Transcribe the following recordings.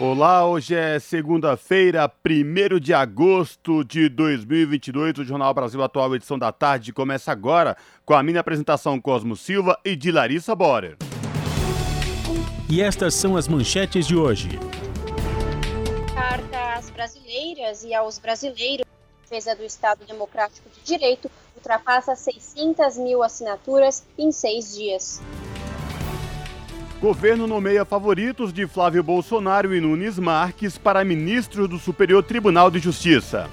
Olá, hoje é segunda-feira, 1 de agosto de 2022. O Jornal Brasil Atual, edição da tarde, começa agora com a minha apresentação Cosmo Silva e de Larissa Borer. E estas são as manchetes de hoje. Carta às brasileiras e aos brasileiros defesa do Estado Democrático de Direito ultrapassa 600 mil assinaturas em seis dias. Governo nomeia favoritos de Flávio Bolsonaro e Nunes Marques para ministros do Superior Tribunal de Justiça.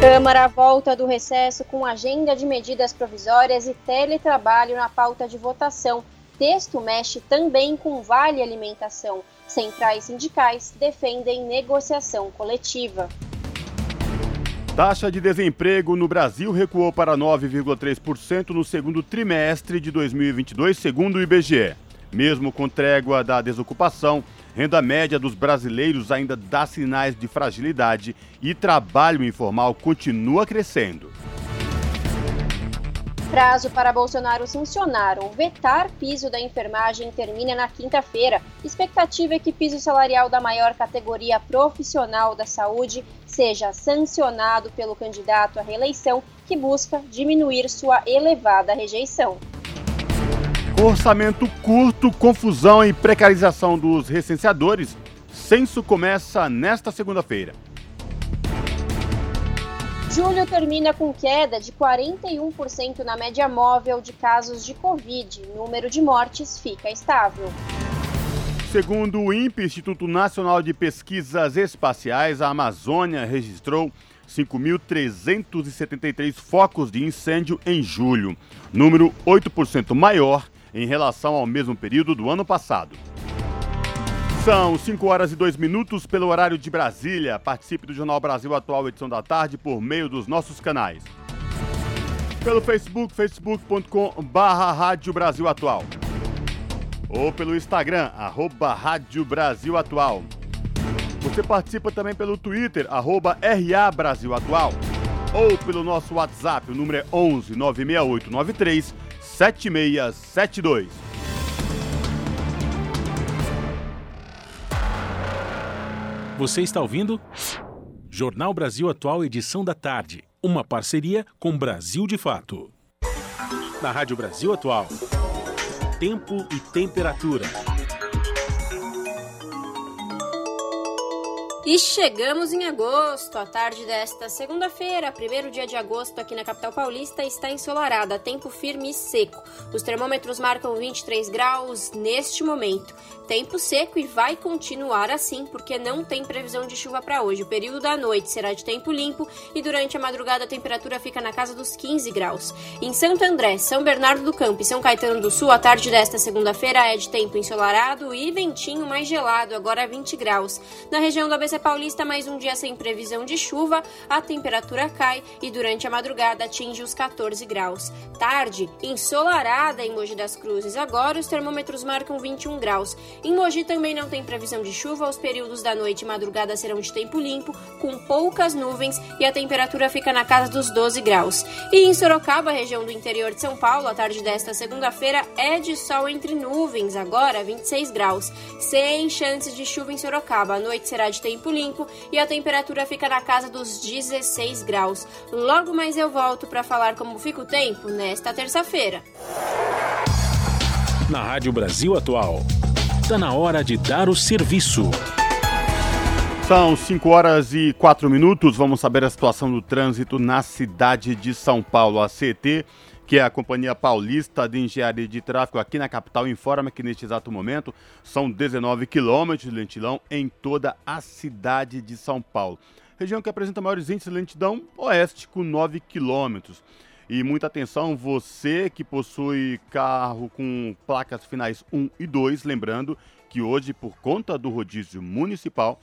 Câmara volta do recesso com agenda de medidas provisórias e teletrabalho na pauta de votação. Texto mexe também com vale alimentação. Centrais sindicais defendem negociação coletiva. Taxa de desemprego no Brasil recuou para 9,3% no segundo trimestre de 2022, segundo o IBGE. Mesmo com trégua da desocupação, renda média dos brasileiros ainda dá sinais de fragilidade e trabalho informal continua crescendo. Prazo para Bolsonaro sancionar ou vetar piso da enfermagem termina na quinta-feira. Expectativa é que piso salarial da maior categoria profissional da saúde seja sancionado pelo candidato à reeleição que busca diminuir sua elevada rejeição. Orçamento curto, confusão e precarização dos recenseadores. Censo começa nesta segunda-feira. Julho termina com queda de 41% na média móvel de casos de Covid. Número de mortes fica estável. Segundo o INPE, Instituto Nacional de Pesquisas Espaciais, a Amazônia registrou 5.373 focos de incêndio em julho, número 8% maior em relação ao mesmo período do ano passado. São 5 horas e 2 minutos pelo horário de Brasília. Participe do Jornal Brasil Atual, edição da tarde, por meio dos nossos canais. Pelo Facebook, facebook.com barra Rádio Brasil Atual. Ou pelo Instagram, arroba Rádio Brasil Atual. Você participa também pelo Twitter, arroba RA Brasil Atual. Ou pelo nosso WhatsApp, o número é 11 96893 7672. Você está ouvindo? Jornal Brasil Atual, edição da tarde. Uma parceria com Brasil de Fato. Na Rádio Brasil Atual. Tempo e temperatura. E chegamos em agosto. A tarde desta segunda-feira, primeiro dia de agosto aqui na capital paulista, está ensolarada, tempo firme e seco. Os termômetros marcam 23 graus neste momento. Tempo seco e vai continuar assim, porque não tem previsão de chuva para hoje. O período da noite será de tempo limpo e durante a madrugada a temperatura fica na casa dos 15 graus. Em Santo André, São Bernardo do Campo e São Caetano do Sul, a tarde desta segunda-feira é de tempo ensolarado e ventinho mais gelado, agora 20 graus. Na região do ABC Paulista, mais um dia sem previsão de chuva, a temperatura cai e durante a madrugada atinge os 14 graus. Tarde, ensolarada em Mogi das Cruzes. Agora os termômetros marcam 21 graus. Em Mogi também não tem previsão de chuva, os períodos da noite e madrugada serão de tempo limpo, com poucas nuvens e a temperatura fica na casa dos 12 graus. E em Sorocaba, região do interior de São Paulo, a tarde desta segunda-feira é de sol entre nuvens, agora 26 graus. Sem chances de chuva em Sorocaba, a noite será de tempo limpo e a temperatura fica na casa dos 16 graus. Logo mais eu volto para falar como fica o tempo nesta terça-feira. Na Rádio Brasil Atual. Está na hora de dar o serviço. São 5 horas e 4 minutos. Vamos saber a situação do trânsito na cidade de São Paulo. A CT, que é a Companhia Paulista de Engenharia de Tráfego aqui na capital, informa que neste exato momento são 19 quilômetros de lentilão em toda a cidade de São Paulo. Região que apresenta maiores índices de lentidão oeste, com 9 quilômetros. E muita atenção, você que possui carro com placas finais 1 e 2, lembrando que hoje, por conta do rodízio municipal,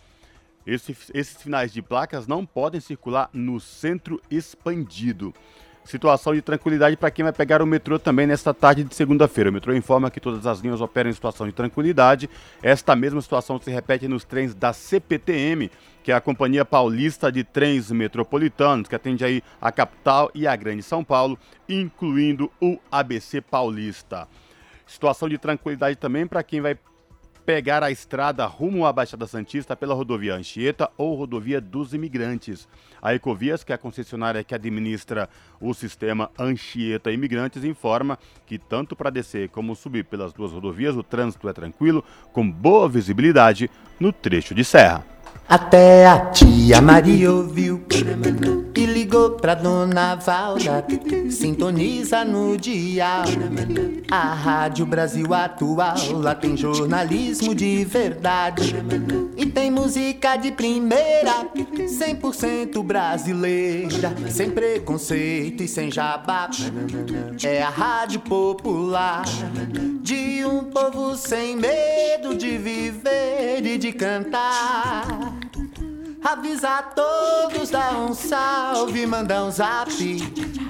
esses, esses finais de placas não podem circular no centro expandido. Situação de tranquilidade para quem vai pegar o metrô também nesta tarde de segunda-feira. O metrô informa que todas as linhas operam em situação de tranquilidade. Esta mesma situação se repete nos trens da CPTM, que é a Companhia Paulista de Trens Metropolitanos, que atende aí a capital e a Grande São Paulo, incluindo o ABC Paulista. Situação de tranquilidade também para quem vai pegar a estrada rumo à Baixada Santista pela rodovia Anchieta ou rodovia dos Imigrantes. A Ecovias, que é a concessionária que administra o sistema Anchieta Imigrantes, informa que tanto para descer como subir pelas duas rodovias o trânsito é tranquilo, com boa visibilidade no trecho de serra. Até a tia Maria ouviu e ligou pra dona Valda. Sintoniza no dia. A Rádio Brasil Atual, lá tem jornalismo de verdade. E tem música de primeira, 100% brasileira. Sem preconceito e sem jabá. É a Rádio Popular de um povo sem medo de viver e de cantar. Avisa a todos, dá um salve, manda um zap.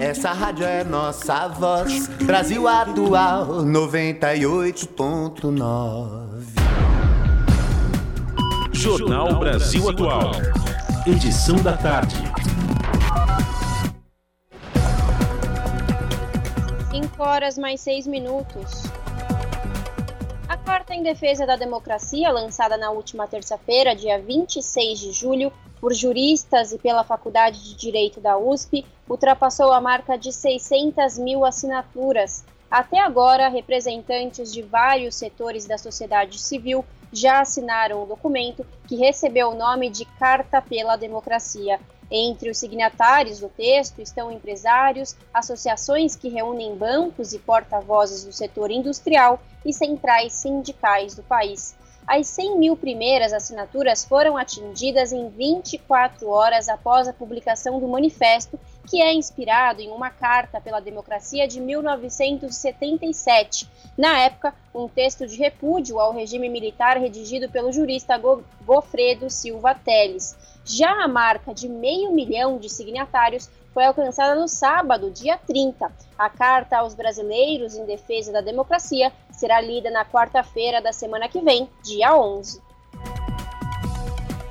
Essa rádio é nossa voz. Brasil Atual 98.9. Jornal Brasil Atual. Edição da tarde. 5 horas mais 6 minutos. A Carta em Defesa da Democracia, lançada na última terça-feira, dia 26 de julho, por juristas e pela Faculdade de Direito da USP, ultrapassou a marca de 600 mil assinaturas. Até agora, representantes de vários setores da sociedade civil já assinaram o documento, que recebeu o nome de Carta pela Democracia. Entre os signatários do texto estão empresários, associações que reúnem bancos e porta-vozes do setor industrial e centrais sindicais do país. As 100 mil primeiras assinaturas foram atingidas em 24 horas após a publicação do manifesto, que é inspirado em uma carta pela democracia de 1977. Na época, um texto de repúdio ao regime militar redigido pelo jurista Gofredo Silva Teles. Já a marca de meio milhão de signatários foi alcançada no sábado, dia 30. A carta aos brasileiros em defesa da democracia será lida na quarta-feira da semana que vem, dia 11.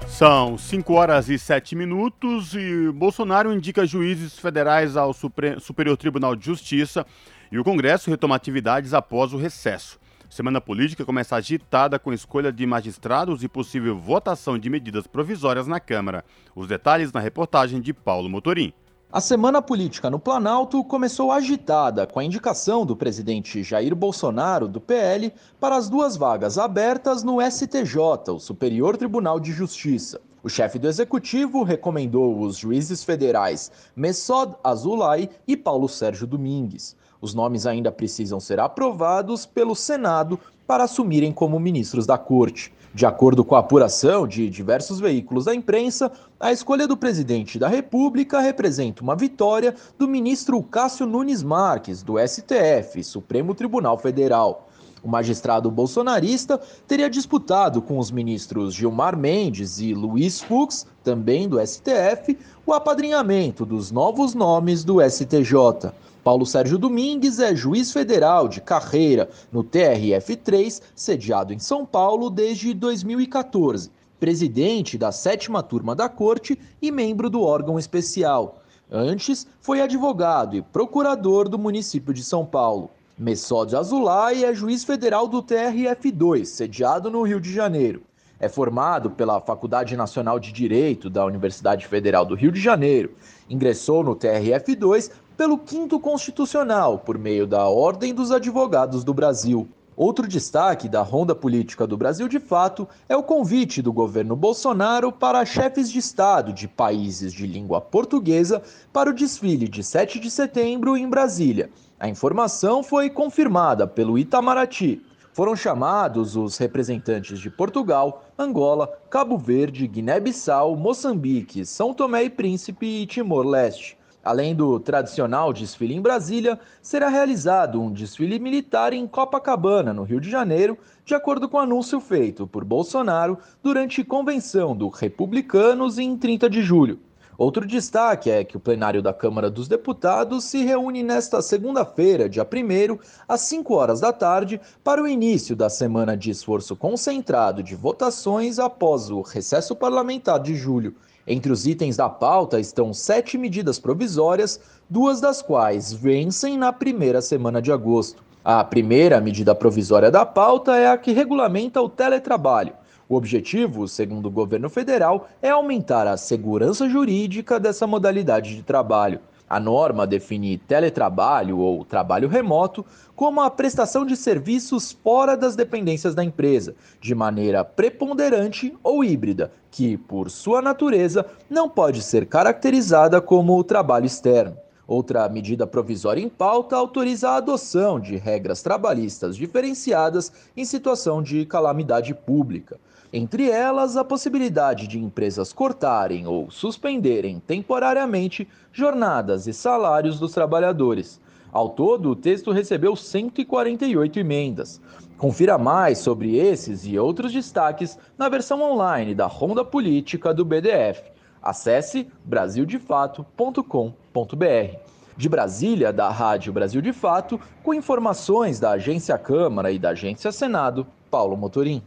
São 5 horas e 7 minutos e Bolsonaro indica juízes federais ao Superior Tribunal de Justiça e o Congresso retoma atividades após o recesso. Semana política começa agitada com escolha de magistrados e possível votação de medidas provisórias na Câmara. Os detalhes na reportagem de Paulo Motorim. A semana política no Planalto começou agitada com a indicação do presidente Jair Bolsonaro, do PL, para as duas vagas abertas no STJ, o Superior Tribunal de Justiça. O chefe do executivo recomendou os juízes federais Messod Azulay e Paulo Sérgio Domingues. Os nomes ainda precisam ser aprovados pelo Senado para assumirem como ministros da Corte. De acordo com a apuração de diversos veículos da imprensa, a escolha do presidente da República representa uma vitória do ministro Cássio Nunes Marques, do STF, Supremo Tribunal Federal. O magistrado bolsonarista teria disputado com os ministros Gilmar Mendes e Luiz Fux, também do STF, o apadrinhamento dos novos nomes do STJ. Paulo Sérgio Domingues é juiz federal de carreira no TRF3, sediado em São Paulo desde 2014, presidente da sétima turma da corte e membro do órgão especial. Antes, foi advogado e procurador do município de São Paulo. Messódio Azulay é juiz federal do TRF2, sediado no Rio de Janeiro. É formado pela Faculdade Nacional de Direito da Universidade Federal do Rio de Janeiro. Ingressou no TRF2 pelo Quinto Constitucional, por meio da Ordem dos Advogados do Brasil. Outro destaque da ronda política do Brasil de fato é o convite do governo Bolsonaro para chefes de Estado de países de língua portuguesa para o desfile de 7 de setembro em Brasília. A informação foi confirmada pelo Itamaraty. Foram chamados os representantes de Portugal, Angola, Cabo Verde, Guiné-Bissau, Moçambique, São Tomé e Príncipe e Timor-Leste. Além do tradicional desfile em Brasília, será realizado um desfile militar em Copacabana, no Rio de Janeiro, de acordo com o anúncio feito por Bolsonaro durante convenção do Republicanos em 30 de julho. Outro destaque é que o plenário da Câmara dos Deputados se reúne nesta segunda-feira, dia 1 às 5 horas da tarde, para o início da semana de esforço concentrado de votações após o recesso parlamentar de julho. Entre os itens da pauta estão sete medidas provisórias, duas das quais vencem na primeira semana de agosto. A primeira medida provisória da pauta é a que regulamenta o teletrabalho. O objetivo, segundo o governo federal, é aumentar a segurança jurídica dessa modalidade de trabalho. A norma define teletrabalho ou trabalho remoto como a prestação de serviços fora das dependências da empresa, de maneira preponderante ou híbrida, que, por sua natureza, não pode ser caracterizada como trabalho externo. Outra medida provisória em pauta autoriza a adoção de regras trabalhistas diferenciadas em situação de calamidade pública. Entre elas, a possibilidade de empresas cortarem ou suspenderem temporariamente jornadas e salários dos trabalhadores. Ao todo, o texto recebeu 148 emendas. Confira mais sobre esses e outros destaques na versão online da Ronda Política do BDF. Acesse brasildefato.com.br. De Brasília, da Rádio Brasil de Fato, com informações da Agência Câmara e da Agência Senado, Paulo Motorim.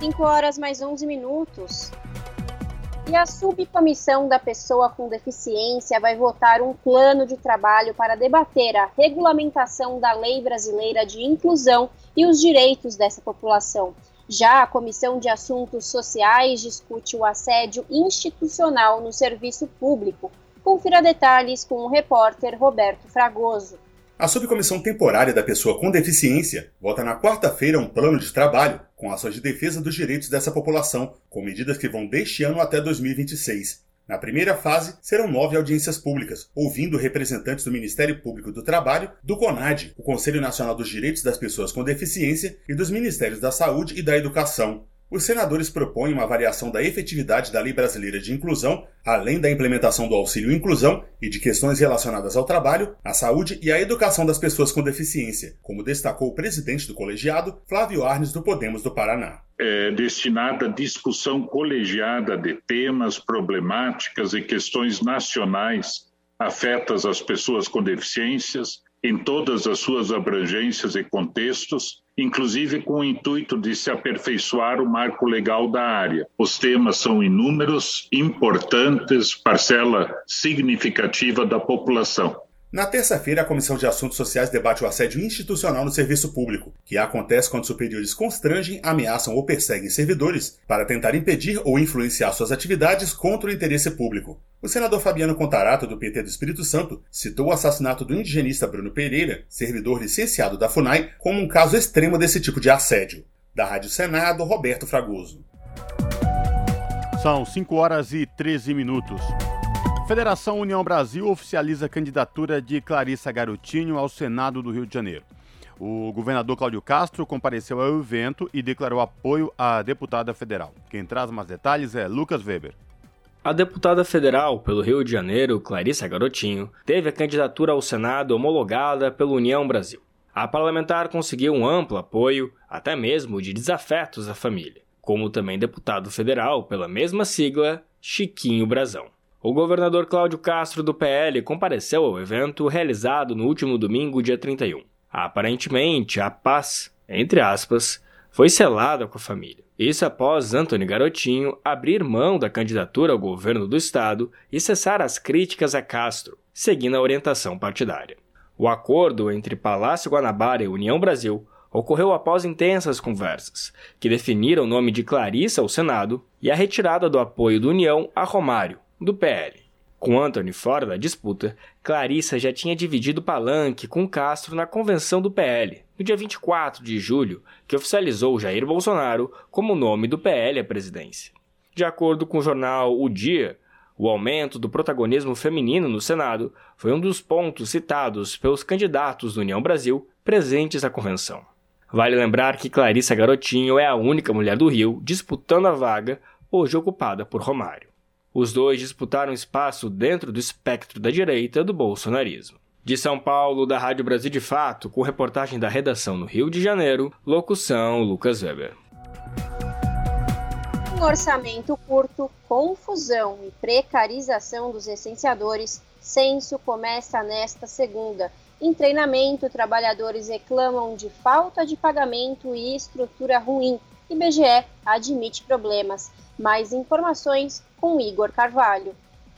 5 horas mais 11 minutos. E a subcomissão da pessoa com deficiência vai votar um plano de trabalho para debater a regulamentação da lei brasileira de inclusão e os direitos dessa população. Já a Comissão de Assuntos Sociais discute o assédio institucional no serviço público. Confira detalhes com o repórter Roberto Fragoso. A Subcomissão Temporária da Pessoa com Deficiência vota na quarta-feira um plano de trabalho com ações de defesa dos direitos dessa população, com medidas que vão deste ano até 2026. Na primeira fase, serão nove audiências públicas, ouvindo representantes do Ministério Público do Trabalho, do CONAD, o Conselho Nacional dos Direitos das Pessoas com Deficiência, e dos Ministérios da Saúde e da Educação. Os senadores propõem uma variação da efetividade da Lei Brasileira de Inclusão, além da implementação do auxílio inclusão e de questões relacionadas ao trabalho, à saúde e à educação das pessoas com deficiência, como destacou o presidente do colegiado, Flávio Arnes, do Podemos do Paraná. É destinada à discussão colegiada de temas, problemáticas e questões nacionais afetas às pessoas com deficiências, em todas as suas abrangências e contextos, inclusive com o intuito de se aperfeiçoar o marco legal da área. Os temas são inúmeros, importantes, parcela significativa da população. Na terça-feira, a Comissão de Assuntos Sociais debate o assédio institucional no serviço público, que acontece quando superiores constrangem, ameaçam ou perseguem servidores para tentar impedir ou influenciar suas atividades contra o interesse público. O senador Fabiano Contarato, do PT do Espírito Santo, citou o assassinato do indigenista Bruno Pereira, servidor licenciado da FUNAI, como um caso extremo desse tipo de assédio. Da Rádio Senado, Roberto Fragoso. São 5 horas e 13 minutos. Federação União Brasil oficializa a candidatura de Clarissa Garotinho ao Senado do Rio de Janeiro. O governador Cláudio Castro compareceu ao evento e declarou apoio à deputada federal. Quem traz mais detalhes é Lucas Weber. A deputada federal pelo Rio de Janeiro, Clarissa Garotinho, teve a candidatura ao Senado homologada pela União Brasil. A parlamentar conseguiu um amplo apoio, até mesmo de desafetos à família, como também deputado federal pela mesma sigla, Chiquinho Brazão. O governador Cláudio Castro do PL compareceu ao evento realizado no último domingo, dia 31. Aparentemente, a paz, entre aspas, foi selada com a família. Isso após Antônio Garotinho abrir mão da candidatura ao governo do estado e cessar as críticas a Castro, seguindo a orientação partidária. O acordo entre Palácio Guanabara e União Brasil ocorreu após intensas conversas, que definiram o nome de Clarissa ao Senado e a retirada do apoio do União a Romário, do PL. Com Anthony fora da disputa, Clarissa já tinha dividido palanque com Castro na convenção do PL, no dia 24 de julho, que oficializou Jair Bolsonaro como nome do PL à presidência. De acordo com o jornal O Dia, o aumento do protagonismo feminino no Senado foi um dos pontos citados pelos candidatos do União Brasil presentes à convenção. Vale lembrar que Clarissa Garotinho é a única mulher do Rio disputando a vaga, hoje ocupada por Romário. Os dois disputaram espaço dentro do espectro da direita do bolsonarismo. De São Paulo, da Rádio Brasil de Fato, com reportagem da redação no Rio de Janeiro, locução Lucas Weber. Um orçamento curto, confusão e precarização dos licenciadores, censo começa nesta segunda. Em treinamento, trabalhadores reclamam de falta de pagamento e estrutura ruim. IBGE admite problemas. Mais informações com Igor Carvalho.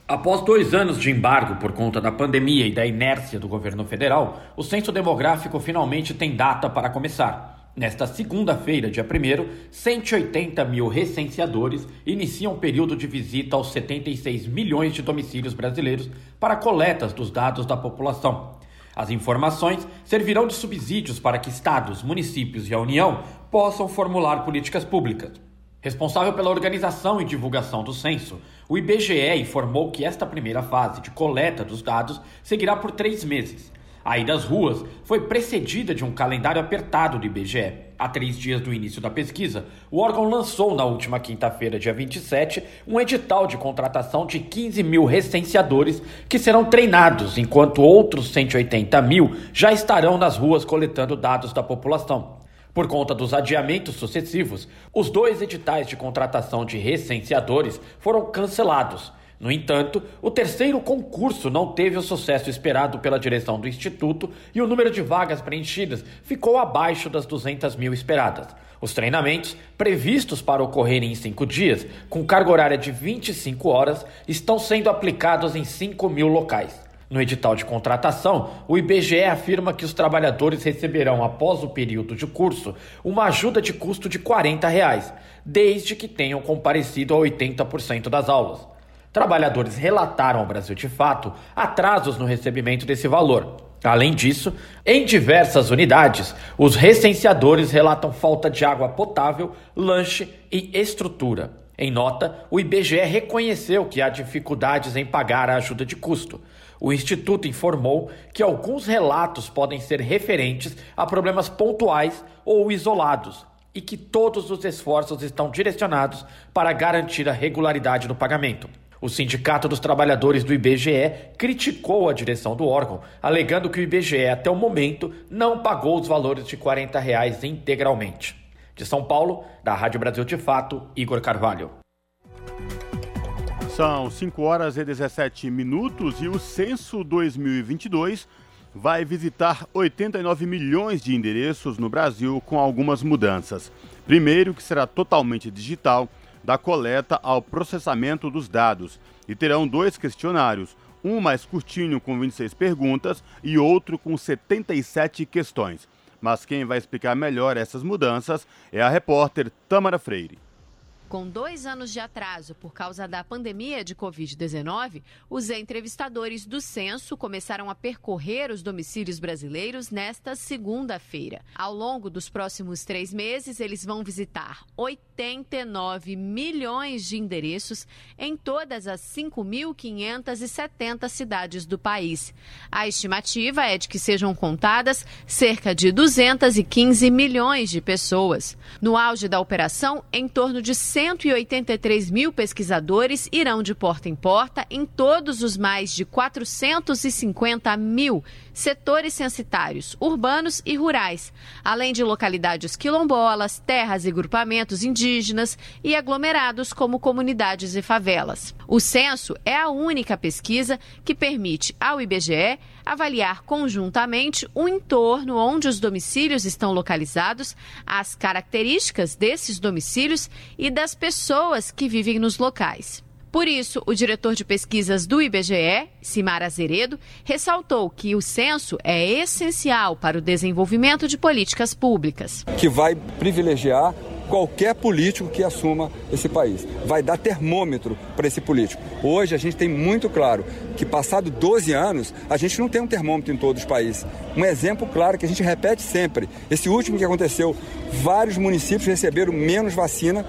Após dois anos de embargo por conta da pandemia e da inércia do governo federal, o censo demográfico finalmente tem data para começar. Nesta segunda-feira, dia 1, 180 mil recenseadores iniciam um período de visita aos 76 milhões de domicílios brasileiros para coletas dos dados da população. As informações servirão de subsídios para que estados, municípios e a União possam formular políticas públicas. Responsável pela organização e divulgação do censo, o IBGE informou que esta primeira fase de coleta dos dados seguirá por três meses. A ida às ruas foi precedida de um calendário apertado do IBGE. Há três dias do início da pesquisa, o órgão lançou na última quinta-feira, dia 27, um edital de contratação de 15 mil recenseadores que serão treinados, enquanto outros 180 mil já estarão nas ruas coletando dados da população. Por conta dos adiamentos sucessivos, os dois editais de contratação de recenseadores foram cancelados. No entanto, o terceiro concurso não teve o sucesso esperado pela direção do Instituto e o número de vagas preenchidas ficou abaixo das 200 mil esperadas. Os treinamentos, previstos para ocorrerem em cinco dias, com carga horária de 25 horas, estão sendo aplicados em 5 mil locais. No edital de contratação, o IBGE afirma que os trabalhadores receberão, após o período de curso, uma ajuda de custo de 40 reais, desde que tenham comparecido a 80% das aulas. Trabalhadores relataram ao Brasil de Fato atrasos no recebimento desse valor. Além disso, em diversas unidades, os recenseadores relatam falta de água potável, lanche e estrutura. Em nota, o IBGE reconheceu que há dificuldades em pagar a ajuda de custo. O Instituto informou que alguns relatos podem ser referentes a problemas pontuais ou isolados e que todos os esforços estão direcionados para garantir a regularidade do pagamento. O Sindicato dos Trabalhadores do IBGE criticou a direção do órgão, alegando que o IBGE, até o momento, não pagou os valores de 40 reais integralmente. De São Paulo, da Rádio Brasil de Fato, Igor Carvalho. São 5 horas e 17 minutos e o Censo 2022 vai visitar 89 milhões de endereços no Brasil com algumas mudanças. Primeiro, que será totalmente digital, da coleta ao processamento dos dados, e terão dois questionários, um mais curtinho com 26 perguntas e outro com 77 questões. Mas quem vai explicar melhor essas mudanças é a repórter Tamara Freire. Com dois anos de atraso por causa da pandemia de Covid-19, os entrevistadores do censo começaram a percorrer os domicílios brasileiros nesta segunda-feira. Ao longo dos próximos três meses, eles vão visitar 89 milhões de endereços em todas as 5.570 cidades do país. A estimativa é de que sejam contadas cerca de 215 milhões de pessoas. No auge da operação, em torno de 100 183 mil pesquisadores irão de porta em porta em todos os mais de 450 mil setores censitários, urbanos e rurais, além de localidades quilombolas, terras e grupamentos indígenas e aglomerados como comunidades e favelas. O censo é a única pesquisa que permite ao IBGE avaliar conjuntamente o entorno onde os domicílios estão localizados, as características desses domicílios e das pessoas que vivem nos locais. Por isso, o diretor de pesquisas do IBGE, Simar Azeredo, ressaltou que o censo é essencial para o desenvolvimento de políticas públicas. Que vai privilegiar qualquer político que assuma esse país. Vai dar termômetro para esse político. Hoje a gente tem muito claro que, passado 12 anos, a gente não tem um termômetro em todos os países. Um exemplo claro que a gente repete sempre: esse último que aconteceu, vários municípios receberam menos vacina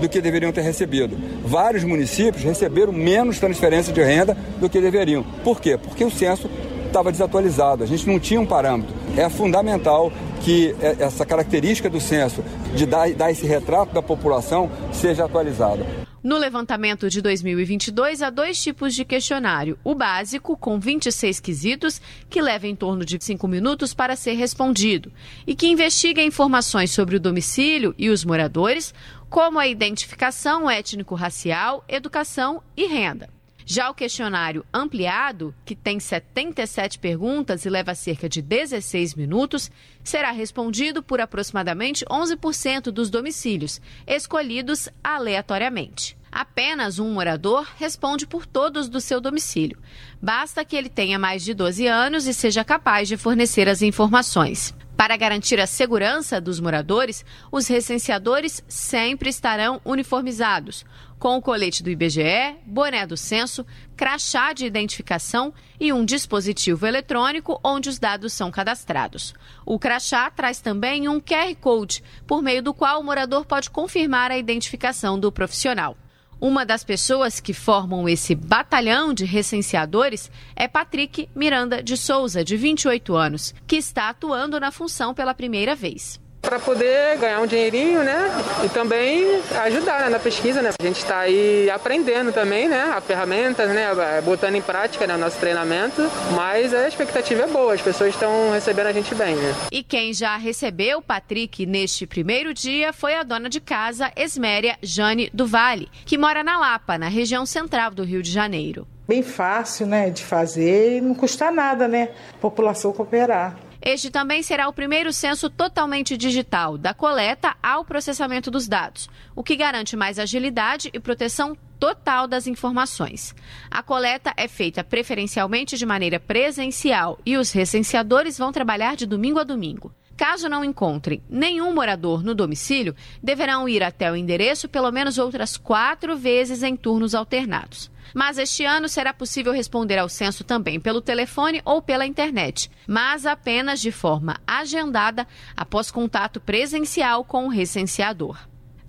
do que deveriam ter recebido. Vários municípios receberam menos transferência de renda do que deveriam. Por quê? Porque o censo estava desatualizado, a gente não tinha um parâmetro. É fundamental que essa característica do censo de dar, dar esse retrato da população seja atualizada. No levantamento de 2022, há dois tipos de questionário: o básico, com 26 quesitos, que leva em torno de 5 minutos para ser respondido, e que investiga informações sobre o domicílio e os moradores, como a identificação étnico-racial, educação e renda. Já o questionário ampliado, que tem 77 perguntas e leva cerca de 16 minutos, será respondido por aproximadamente 11% dos domicílios, escolhidos aleatoriamente. Apenas um morador responde por todos do seu domicílio. Basta que ele tenha mais de 12 anos e seja capaz de fornecer as informações. Para garantir a segurança dos moradores, os recenseadores sempre estarão uniformizados, com o colete do IBGE, boné do censo, crachá de identificação e um dispositivo eletrônico onde os dados são cadastrados. O crachá traz também um QR Code, por meio do qual o morador pode confirmar a identificação do profissional. Uma das pessoas que formam esse batalhão de recenseadores é Patrick Miranda de Souza, de 28 anos, que está atuando na função pela primeira vez para poder ganhar um dinheirinho, né? E também ajudar né, na pesquisa, né? A gente está aí aprendendo também, né? A ferramentas, né? Botando em prática né, nosso treinamento, mas a expectativa é boa, as pessoas estão recebendo a gente bem, né? E quem já recebeu o Patrick neste primeiro dia foi a dona de casa, Esméria Jane do Vale, que mora na Lapa, na região central do Rio de Janeiro. Bem fácil, né, de fazer e não custa nada, né? População cooperar. Este também será o primeiro censo totalmente digital, da coleta ao processamento dos dados, o que garante mais agilidade e proteção total das informações. A coleta é feita preferencialmente de maneira presencial e os recenseadores vão trabalhar de domingo a domingo. Caso não encontrem nenhum morador no domicílio, deverão ir até o endereço pelo menos outras quatro vezes em turnos alternados. Mas este ano será possível responder ao censo também pelo telefone ou pela internet, mas apenas de forma agendada após contato presencial com o recenseador.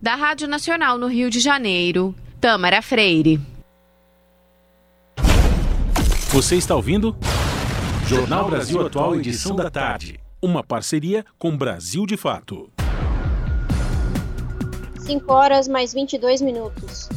Da Rádio Nacional no Rio de Janeiro, Tâmara Freire. Você está ouvindo? Jornal Brasil Atual, edição da tarde uma parceria com Brasil de Fato. 5 horas mais 22 minutos.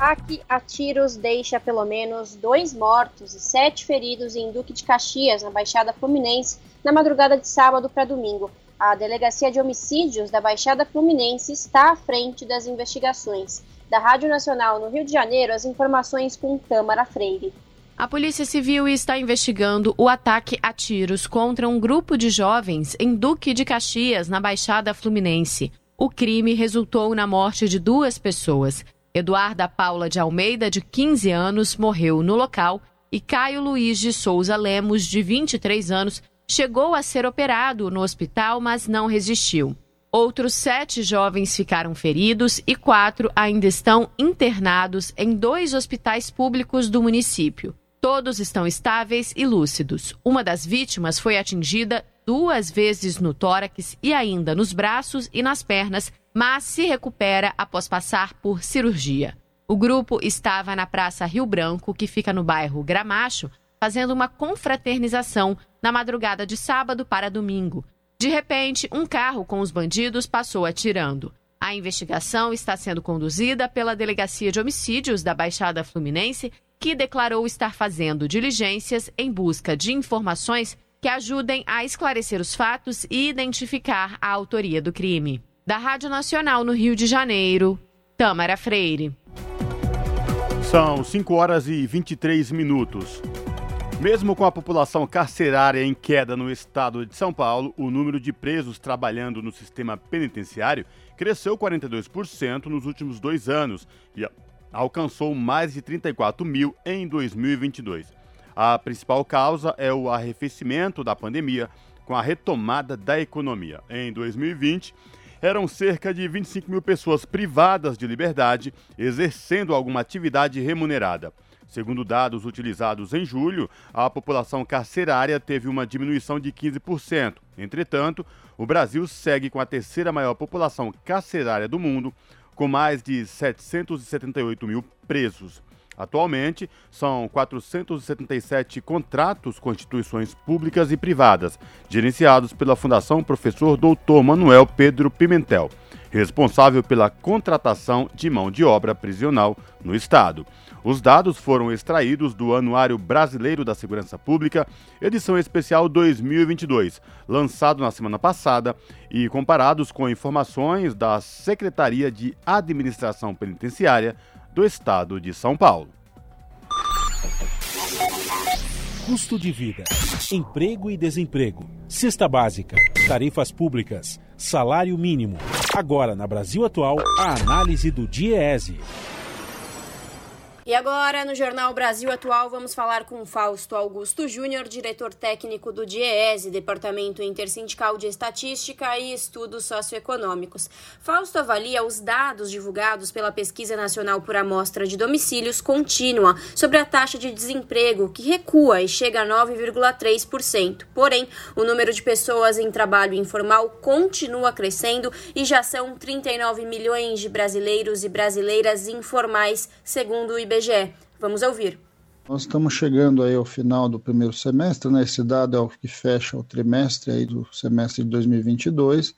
Ataque a tiros deixa pelo menos dois mortos e sete feridos em Duque de Caxias, na Baixada Fluminense, na madrugada de sábado para domingo. A Delegacia de Homicídios da Baixada Fluminense está à frente das investigações. Da Rádio Nacional no Rio de Janeiro, as informações com Câmara Freire. A Polícia Civil está investigando o ataque a tiros contra um grupo de jovens em Duque de Caxias, na Baixada Fluminense. O crime resultou na morte de duas pessoas. Eduarda Paula de Almeida, de 15 anos, morreu no local e Caio Luiz de Souza Lemos, de 23 anos, chegou a ser operado no hospital, mas não resistiu. Outros sete jovens ficaram feridos e quatro ainda estão internados em dois hospitais públicos do município. Todos estão estáveis e lúcidos. Uma das vítimas foi atingida duas vezes no tórax e ainda nos braços e nas pernas, mas se recupera após passar por cirurgia. O grupo estava na Praça Rio Branco, que fica no bairro Gramacho, fazendo uma confraternização na madrugada de sábado para domingo. De repente, um carro com os bandidos passou atirando. A investigação está sendo conduzida pela Delegacia de Homicídios da Baixada Fluminense que declarou estar fazendo diligências em busca de informações que ajudem a esclarecer os fatos e identificar a autoria do crime. Da Rádio Nacional no Rio de Janeiro, Tâmara Freire. São 5 horas e 23 minutos. Mesmo com a população carcerária em queda no estado de São Paulo, o número de presos trabalhando no sistema penitenciário cresceu 42% nos últimos dois anos e alcançou mais de 34 mil em 2022. A principal causa é o arrefecimento da pandemia com a retomada da economia. Em 2020, eram cerca de 25 mil pessoas privadas de liberdade exercendo alguma atividade remunerada. Segundo dados utilizados em julho, a população carcerária teve uma diminuição de 15%. Entretanto, o Brasil segue com a terceira maior população carcerária do mundo, com mais de 778 mil presos. Atualmente, são 477 contratos com instituições públicas e privadas, gerenciados pela Fundação Professor Dr. Manuel Pedro Pimentel, responsável pela contratação de mão de obra prisional no Estado. Os dados foram extraídos do Anuário Brasileiro da Segurança Pública, edição especial 2022, lançado na semana passada, e comparados com informações da Secretaria de Administração Penitenciária do Estado de São Paulo. Custo de vida, emprego e desemprego, cesta básica, tarifas públicas, salário mínimo. Agora, na Brasil Atual, a análise do DIEESE. E agora, no Jornal Brasil Atual, vamos falar com Fausto Augusto Júnior, diretor técnico do DIEESE, Departamento Intersindical de Estatística e Estudos Socioeconômicos. Fausto avalia os dados divulgados pela Pesquisa Nacional por Amostra de Domicílios Contínua sobre a taxa de desemprego, que recua e chega a 9,3%. Porém, o número de pessoas em trabalho informal continua crescendo e já são 39 milhões de brasileiros e brasileiras informais, segundo o IBGE. IBGE. Vamos ouvir. Nós estamos chegando aí ao final do primeiro semestre, né? Esse dado é o que fecha o trimestre aí do semestre de 2022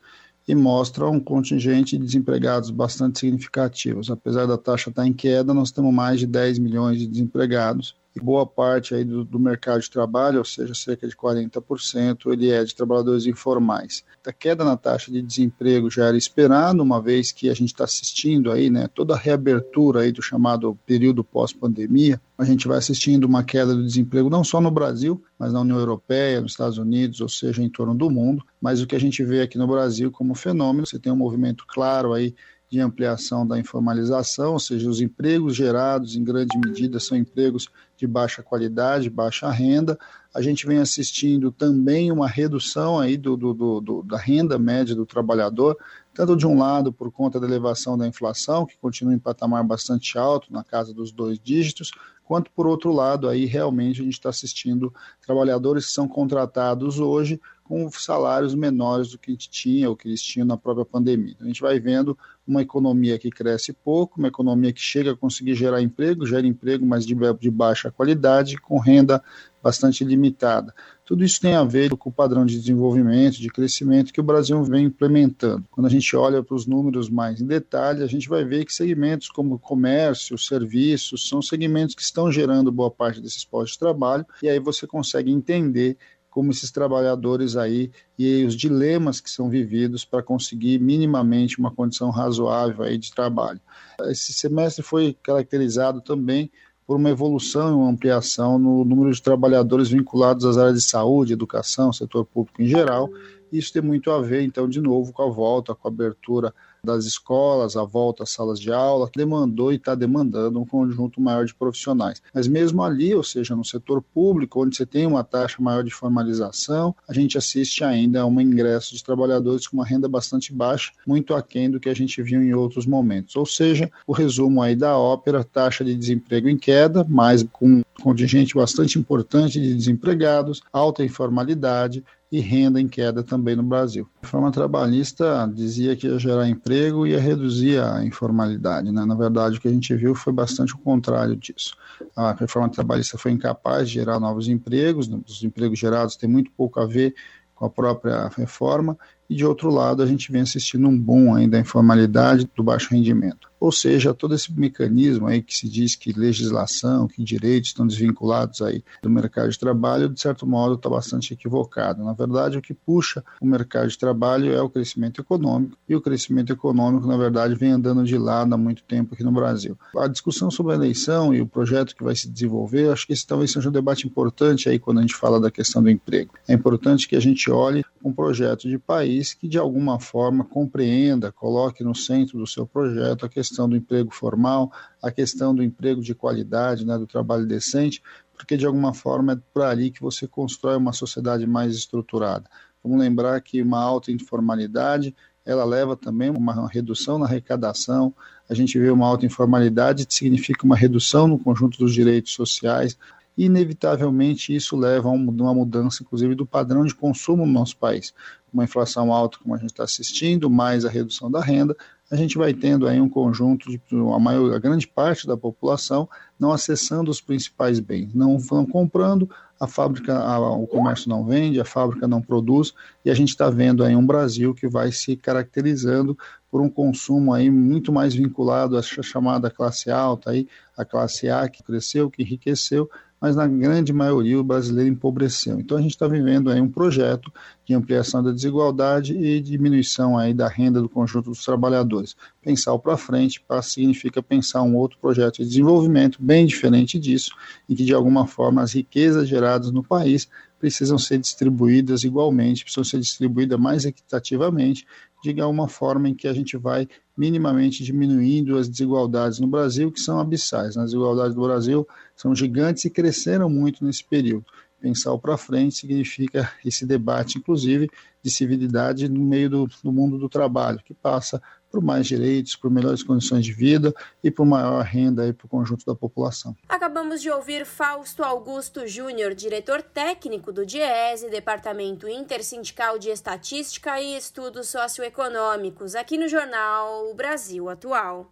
e mostra um contingente de desempregados bastante significativos. Apesar da taxa estar em queda, nós temos mais de 10 milhões de desempregados e boa parte aí do, do, mercado de trabalho, ou seja, cerca de 40%, ele é de trabalhadores informais. A queda na taxa de desemprego já era esperado, uma vez que a gente está assistindo aí, né, toda a reabertura aí do chamado período pós-pandemia, a gente vai assistindo uma queda do desemprego não só no Brasil, mas na União Europeia, nos Estados Unidos, ou seja, em torno do mundo, mas o que a gente vê aqui no Brasil como fenômeno, você tem um movimento claro aí de ampliação da informalização, ou seja, os empregos gerados em grande medida são empregos de baixa qualidade, baixa renda. A gente vem assistindo também uma redução aí do, do, do, da renda média do trabalhador, tanto de um lado por conta da elevação da inflação, que continua em patamar bastante alto, na casa dos dois dígitos, quanto por outro lado aí realmente a gente está assistindo trabalhadores que são contratados hoje com salários menores do que a gente tinha, ou que eles tinham na própria pandemia. Então, a gente vai vendo uma economia que cresce pouco, uma economia que chega a conseguir gerar emprego, gera emprego, mas de, de baixa qualidade, com renda bastante limitada. Tudo isso tem a ver com o padrão de desenvolvimento, de crescimento que o Brasil vem implementando. Quando a gente olha para os números mais em detalhe, a gente vai ver que segmentos como comércio, serviços, são segmentos que estão gerando boa parte desses postos de trabalho, e aí você consegue entender como esses trabalhadores aí e os dilemas que são vividos para conseguir minimamente uma condição razoável aí de trabalho. Esse semestre foi caracterizado também por uma evolução e uma ampliação no número de trabalhadores vinculados às áreas de saúde, educação, setor público em geral. Isso tem muito a ver, então, de novo, com a volta, com a abertura das escolas, a volta às salas de aula, demandou e está demandando um conjunto maior de profissionais. Mas mesmo ali, ou seja, no setor público, onde você tem uma taxa maior de formalização, a gente assiste ainda a um ingresso de trabalhadores com uma renda bastante baixa, muito aquém do que a gente viu em outros momentos. Ou seja, o resumo aí da ópera, taxa de desemprego em queda, mas com um contingente bastante importante de desempregados, alta informalidade, e renda em queda também no Brasil. A reforma trabalhista dizia que ia gerar emprego e ia reduzir a informalidade. Né? Na verdade, o que a gente viu foi bastante o contrário disso. A reforma trabalhista foi incapaz de gerar novos empregos, né? os empregos gerados têm muito pouco a ver com a própria reforma, e de outro lado a gente vem assistindo um boom ainda da informalidade do baixo rendimento. Ou seja, todo esse mecanismo aí que se diz que legislação, que direitos estão desvinculados aí do mercado de trabalho, de certo modo está bastante equivocado. Na verdade, o que puxa o mercado de trabalho é o crescimento econômico, e o crescimento econômico, na verdade, vem andando de lado há muito tempo aqui no Brasil. A discussão sobre a eleição e o projeto que vai se desenvolver, acho que esse talvez seja um debate importante aí quando a gente fala da questão do emprego. É importante que a gente olhe um projeto de país que, de alguma forma, compreenda, coloque no centro do seu projeto a questão questão do emprego formal, a questão do emprego de qualidade, né, do trabalho decente, porque de alguma forma é por ali que você constrói uma sociedade mais estruturada. Vamos lembrar que uma alta informalidade ela leva também uma redução na arrecadação. A gente vê uma alta informalidade que significa uma redução no conjunto dos direitos sociais. E, inevitavelmente, isso leva a uma mudança, inclusive, do padrão de consumo no nosso país. Uma inflação alta, como a gente está assistindo, mais a redução da renda, a gente vai tendo aí um conjunto de a maior, a grande parte da população não acessando os principais bens, não vão comprando, a fábrica, a, o comércio não vende, a fábrica não produz, e a gente está vendo aí um Brasil que vai se caracterizando por um consumo aí muito mais vinculado à chamada classe alta, aí, a classe A que cresceu, que enriqueceu, mas na grande maioria o brasileiro empobreceu. Então a gente está vivendo aí um projeto de ampliação da desigualdade e diminuição aí da renda do conjunto dos trabalhadores. Pensar para frente significa pensar um outro projeto de desenvolvimento bem diferente disso, em que de alguma forma as riquezas geradas no país precisam ser distribuídas igualmente, precisam ser distribuídas mais equitativamente, de alguma forma em que a gente vai minimamente diminuindo as desigualdades no Brasil, que são abissais. As desigualdades do Brasil são gigantes e cresceram muito nesse período. Pensar para frente significa esse debate, inclusive, de civilidade no meio do, do mundo do trabalho, que passa por mais direitos, por melhores condições de vida e por maior renda para o conjunto da população. Acabamos de ouvir Fausto Augusto Júnior, diretor técnico do DIESE, Departamento Intersindical de Estatística e Estudos Socioeconômicos, aqui no jornal Brasil Atual.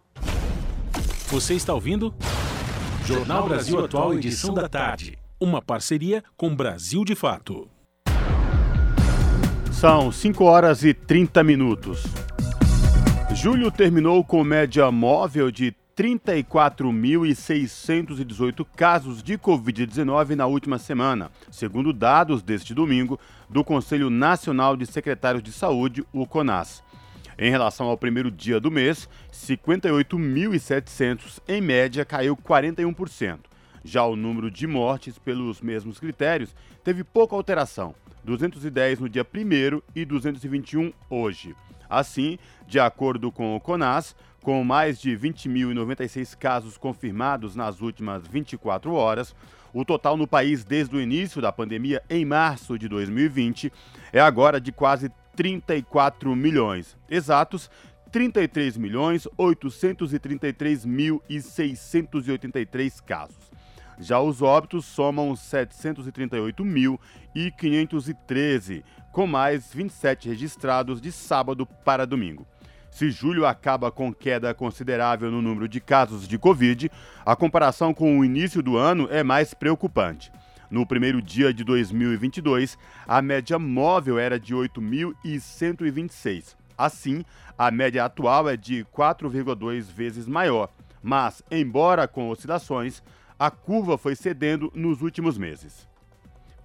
Você está ouvindo? Jornal Brasil Atual, edição da tarde. Uma parceria com Brasil de Fato. São 5 horas e 30 minutos. Julho terminou com média móvel de 34.618 casos de Covid-19 na última semana, segundo dados deste domingo do Conselho Nacional de Secretários de Saúde, o CONAS. Em relação ao primeiro dia do mês, 58.700 em média caiu 41%. Já o número de mortes pelos mesmos critérios teve pouca alteração, 210 no dia 1 e 221 hoje. Assim, de acordo com o CONAS, com mais de 20.096 casos confirmados nas últimas 24 horas, o total no país desde o início da pandemia, em março de 2020, é agora de quase 34 milhões. Exatos, 33 milhões 833 mil e 683 casos. Já os óbitos somam 738.513, com mais 27 registrados de sábado para domingo. Se julho acaba com queda considerável no número de casos de Covid, a comparação com o início do ano é mais preocupante. No primeiro dia de 2022, a média móvel era de 8.126. Assim, a média atual é de 4,2 vezes maior. Mas, embora com oscilações, a curva foi cedendo nos últimos meses.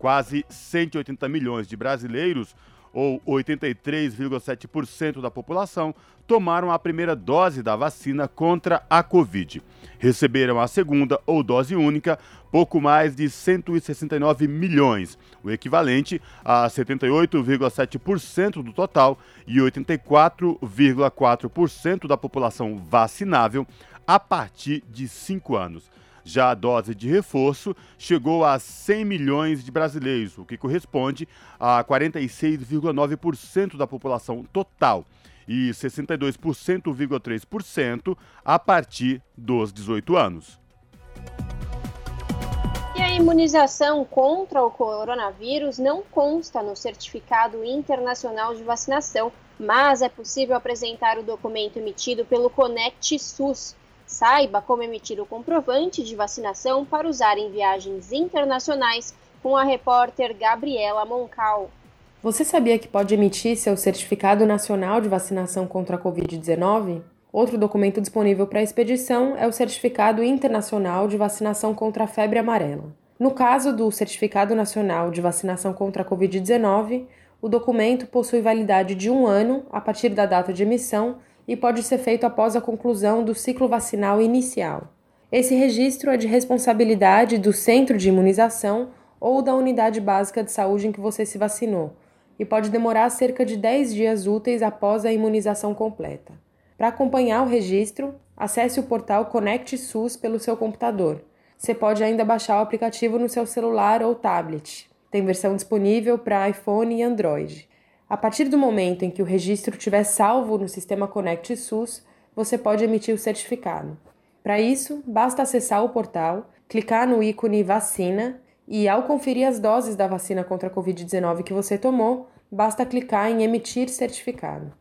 Quase 180 milhões de brasileiros, ou 83,7% da população, tomaram a primeira dose da vacina contra a Covid. Receberam a segunda ou dose única pouco mais de 169 milhões, o equivalente a 78,7% do total e 84,4% da população vacinável a partir de 5 anos. Já a dose de reforço chegou a 100 milhões de brasileiros, o que corresponde a 46,9% da população total e 62,3% a partir dos 18 anos. E a imunização contra o coronavírus não consta no Certificado Internacional de Vacinação, mas é possível apresentar o documento emitido pelo Conect SUS, Saiba como emitir o comprovante de vacinação para usar em viagens internacionais com a repórter Gabriela Moncal. Você sabia que pode emitir seu Certificado Nacional de Vacinação contra a Covid-19? Outro documento disponível para expedição é o Certificado Internacional de Vacinação contra a Febre Amarela. No caso do Certificado Nacional de Vacinação contra a Covid-19, o documento possui validade de um ano a partir da data de emissão e pode ser feito após a conclusão do ciclo vacinal inicial. Esse registro é de responsabilidade do centro de imunização ou da unidade básica de saúde em que você se vacinou e pode demorar cerca de 10 dias úteis após a imunização completa. Para acompanhar o registro, acesse o portal Conect SUS pelo seu computador. Você pode ainda baixar o aplicativo no seu celular ou tablet. Tem versão disponível para iPhone e Android. A partir do momento em que o registro estiver salvo no sistema Conect SUS, você pode emitir o certificado. Para isso, basta acessar o portal, clicar no ícone Vacina e, ao conferir as doses da vacina contra a Covid-19 que você tomou, basta clicar em Emitir certificado.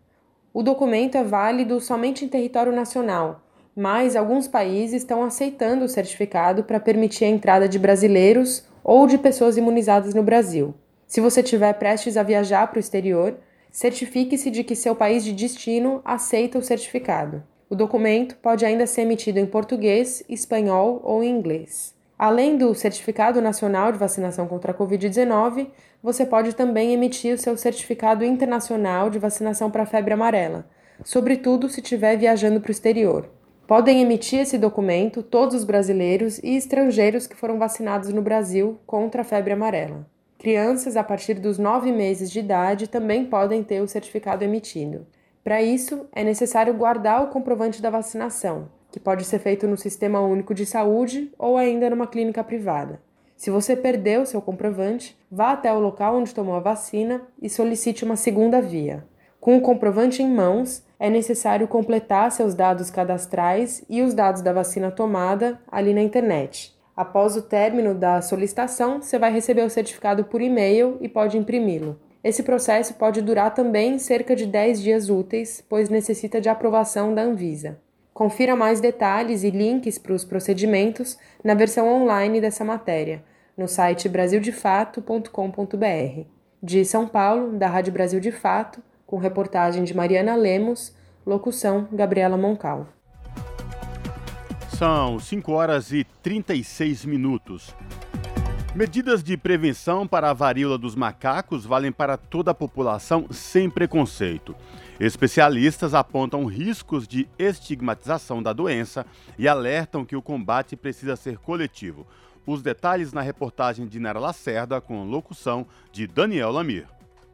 O documento é válido somente em território nacional, mas alguns países estão aceitando o certificado para permitir a entrada de brasileiros ou de pessoas imunizadas no Brasil. Se você estiver prestes a viajar para o exterior, certifique-se de que seu país de destino aceita o certificado. O documento pode ainda ser emitido em português, espanhol ou inglês. Além do Certificado Nacional de Vacinação contra a Covid-19, você pode também emitir o seu Certificado Internacional de Vacinação para a Febre Amarela, sobretudo se estiver viajando para o exterior. Podem emitir esse documento todos os brasileiros e estrangeiros que foram vacinados no Brasil contra a febre amarela. Crianças a partir dos 9 meses de idade também podem ter o certificado emitido. Para isso, é necessário guardar o comprovante da vacinação, que pode ser feito no Sistema Único de Saúde ou ainda numa clínica privada. Se você perdeu seu comprovante, vá até o local onde tomou a vacina e solicite uma segunda via. Com o comprovante em mãos, é necessário completar seus dados cadastrais e os dados da vacina tomada ali na internet. Após o término da solicitação, você vai receber o certificado por e-mail e pode imprimi-lo. Esse processo pode durar também cerca de 10 dias úteis, pois necessita de aprovação da Anvisa. Confira mais detalhes e links para os procedimentos na versão online dessa matéria, no site brasildefato.com.br. De São Paulo, da Rádio Brasil de Fato, com reportagem de Mariana Lemos, locução Gabriela Moncal. São 5 horas e 36 minutos. Medidas de prevenção para a varíola dos macacos valem para toda a população sem preconceito. Especialistas apontam riscos de estigmatização da doença e alertam que o combate precisa ser coletivo. Os detalhes na reportagem de Nara Lacerda, com locução de Daniel Lamir.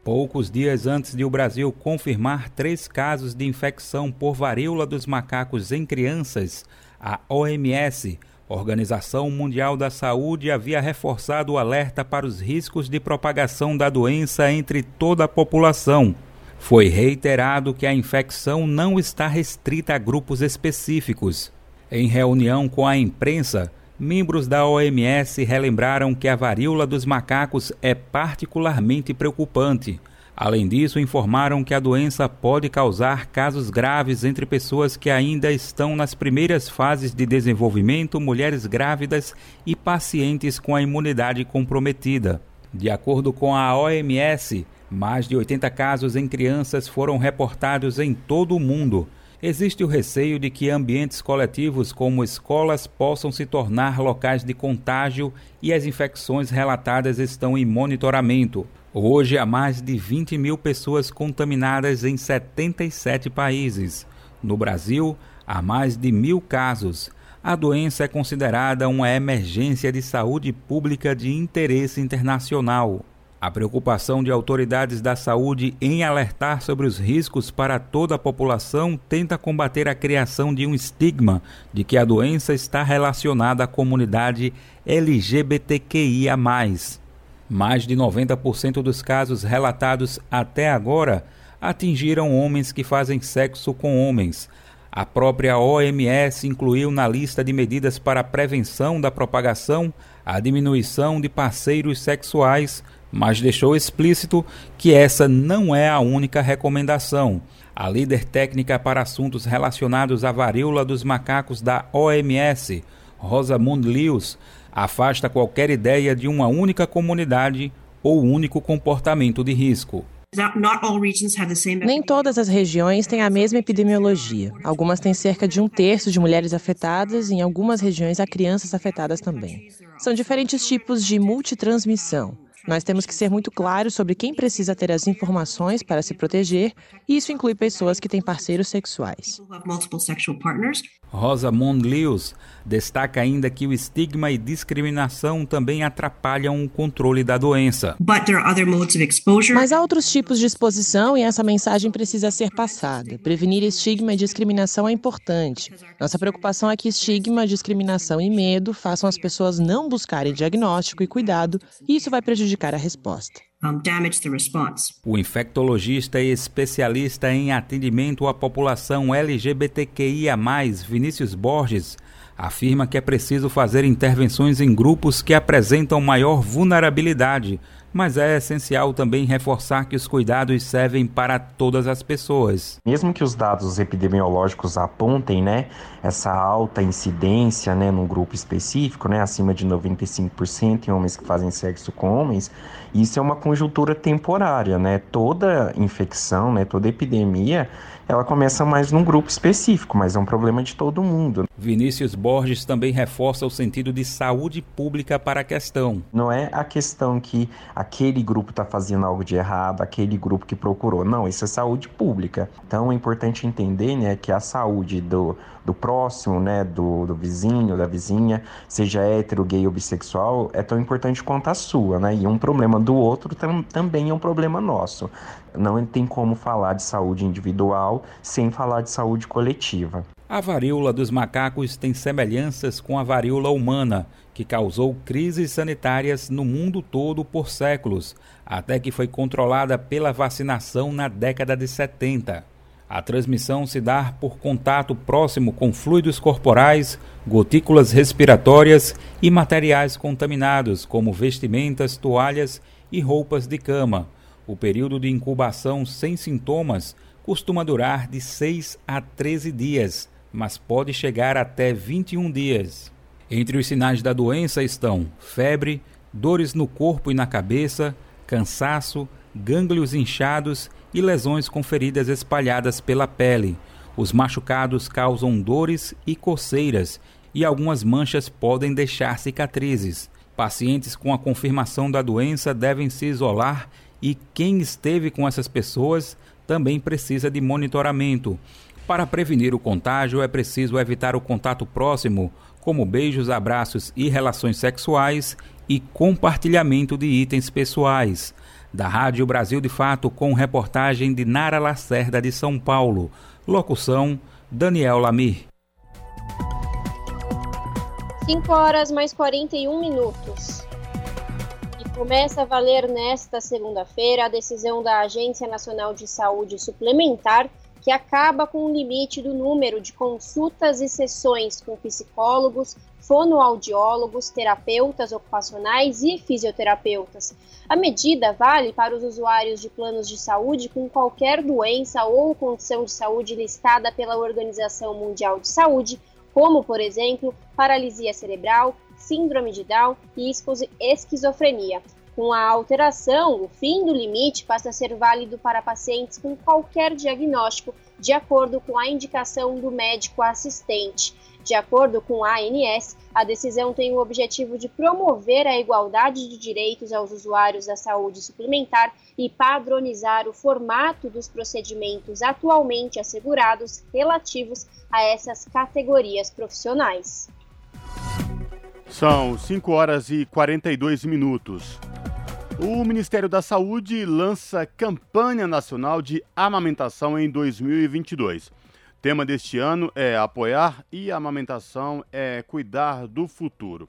Poucos dias antes de o Brasil confirmar três casos de infecção por varíola dos macacos em crianças, a OMS Organização Mundial da Saúde havia reforçado o alerta para os riscos de propagação da doença entre toda a população. Foi reiterado que a infecção não está restrita a grupos específicos. Em reunião com a imprensa, membros da OMS relembraram que a varíola dos macacos é particularmente preocupante Além disso, informaram que a doença pode causar casos graves entre pessoas que ainda estão nas primeiras fases de desenvolvimento, mulheres grávidas e pacientes com a imunidade comprometida. De acordo com a OMS, mais de 80 casos em crianças foram reportados em todo o mundo. Existe o receio de que ambientes coletivos como escolas possam se tornar locais de contágio e as infecções relatadas estão em monitoramento. Hoje há mais de 20 mil pessoas contaminadas em 77 países. No Brasil, há mais de mil casos. A doença é considerada uma emergência de saúde pública de interesse internacional. A preocupação de autoridades da saúde em alertar sobre os riscos para toda a população tenta combater a criação de um estigma de que a doença está relacionada à comunidade LGBTQIA. Mais de 90% dos casos relatados até agora atingiram homens que fazem sexo com homens. A própria OMS incluiu na lista de medidas para a prevenção da propagação a diminuição de parceiros sexuais, mas deixou explícito que essa não é a única recomendação. A líder técnica para assuntos relacionados à varíola dos macacos da OMS, Rosamund Lewis, afasta qualquer ideia de uma única comunidade ou único comportamento de risco. Nem todas as regiões têm a mesma epidemiologia. Algumas têm cerca de um terço de mulheres afetadas e em algumas regiões há crianças afetadas também. São diferentes tipos de multitransmissão. Nós temos que ser muito claros sobre quem precisa ter as informações para se proteger, e isso inclui pessoas que têm parceiros sexuais. Rosamund Lewis destaca ainda que o estigma e discriminação também atrapalham o controle da doença. Mas há outros tipos de exposição e essa mensagem precisa ser passada. Prevenir estigma e discriminação é importante. Nossa preocupação é que estigma, discriminação e medo façam as pessoas não buscarem diagnóstico e cuidado, e isso vai prejudicar a resposta. O infectologista e especialista em atendimento à população LGBTQIA, Vinícius Borges, afirma que é preciso fazer intervenções em grupos que apresentam maior vulnerabilidade, mas é essencial também reforçar que os cuidados servem para todas as pessoas. Mesmo que os dados epidemiológicos apontem, né, essa alta incidência, né, num grupo específico, né, acima de 95% em homens que fazem sexo com homens, isso é uma conjuntura temporária, né? Toda infecção, né, toda epidemia, ela começa mais num grupo específico, mas é um problema de todo mundo. Vinícius Borges também reforça o sentido de saúde pública para a questão. Não é a questão que aquele grupo está fazendo algo de errado, aquele grupo que procurou. Não, isso é saúde pública. Então é importante entender né, que a saúde do, do próximo, né, do, do vizinho, da vizinha, seja hétero, gay ou bissexual, é tão importante quanto a sua, né? E um problema do outro tam, também é um problema nosso. Não tem como falar de saúde individual sem falar de saúde coletiva. A varíola dos macacos tem semelhanças com a varíola humana, que causou crises sanitárias no mundo todo por séculos, até que foi controlada pela vacinação na década de 70. A transmissão se dá por contato próximo com fluidos corporais, gotículas respiratórias e materiais contaminados, como vestimentas, toalhas e roupas de cama. O período de incubação sem sintomas costuma durar de 6 a 13 dias, mas pode chegar até 21 dias. Entre os sinais da doença estão febre, dores no corpo e na cabeça, cansaço, gânglios inchados e lesões com feridas espalhadas pela pele. Os machucados causam dores e coceiras e algumas manchas podem deixar cicatrizes. Pacientes com a confirmação da doença devem se isolar e quem esteve com essas pessoas também precisa de monitoramento. Para prevenir o contágio, é preciso evitar o contato próximo, como beijos, abraços e relações sexuais, e compartilhamento de itens pessoais da Rádio Brasil de Fato, com reportagem de Nara Lacerda de São Paulo. Locução: Daniel Lamir. 5 horas mais 41 minutos. E começa a valer nesta segunda-feira a decisão da Agência Nacional de Saúde Suplementar que acaba com o limite do número de consultas e sessões com psicólogos, fonoaudiólogos, terapeutas ocupacionais e fisioterapeutas. A medida vale para os usuários de planos de saúde com qualquer doença ou condição de saúde listada pela Organização Mundial de Saúde, como, por exemplo, paralisia cerebral, síndrome de Down e esquizofrenia. Com a alteração, o fim do limite passa a ser válido para pacientes com qualquer diagnóstico, de acordo com a indicação do médico assistente. De acordo com a ANS, a decisão tem o objetivo de promover a igualdade de direitos aos usuários da saúde suplementar e padronizar o formato dos procedimentos atualmente assegurados relativos a essas categorias profissionais. São 5 horas e 42 minutos. O Ministério da Saúde lança campanha nacional de amamentação em 2022. Tema deste ano é apoiar e amamentação é cuidar do futuro.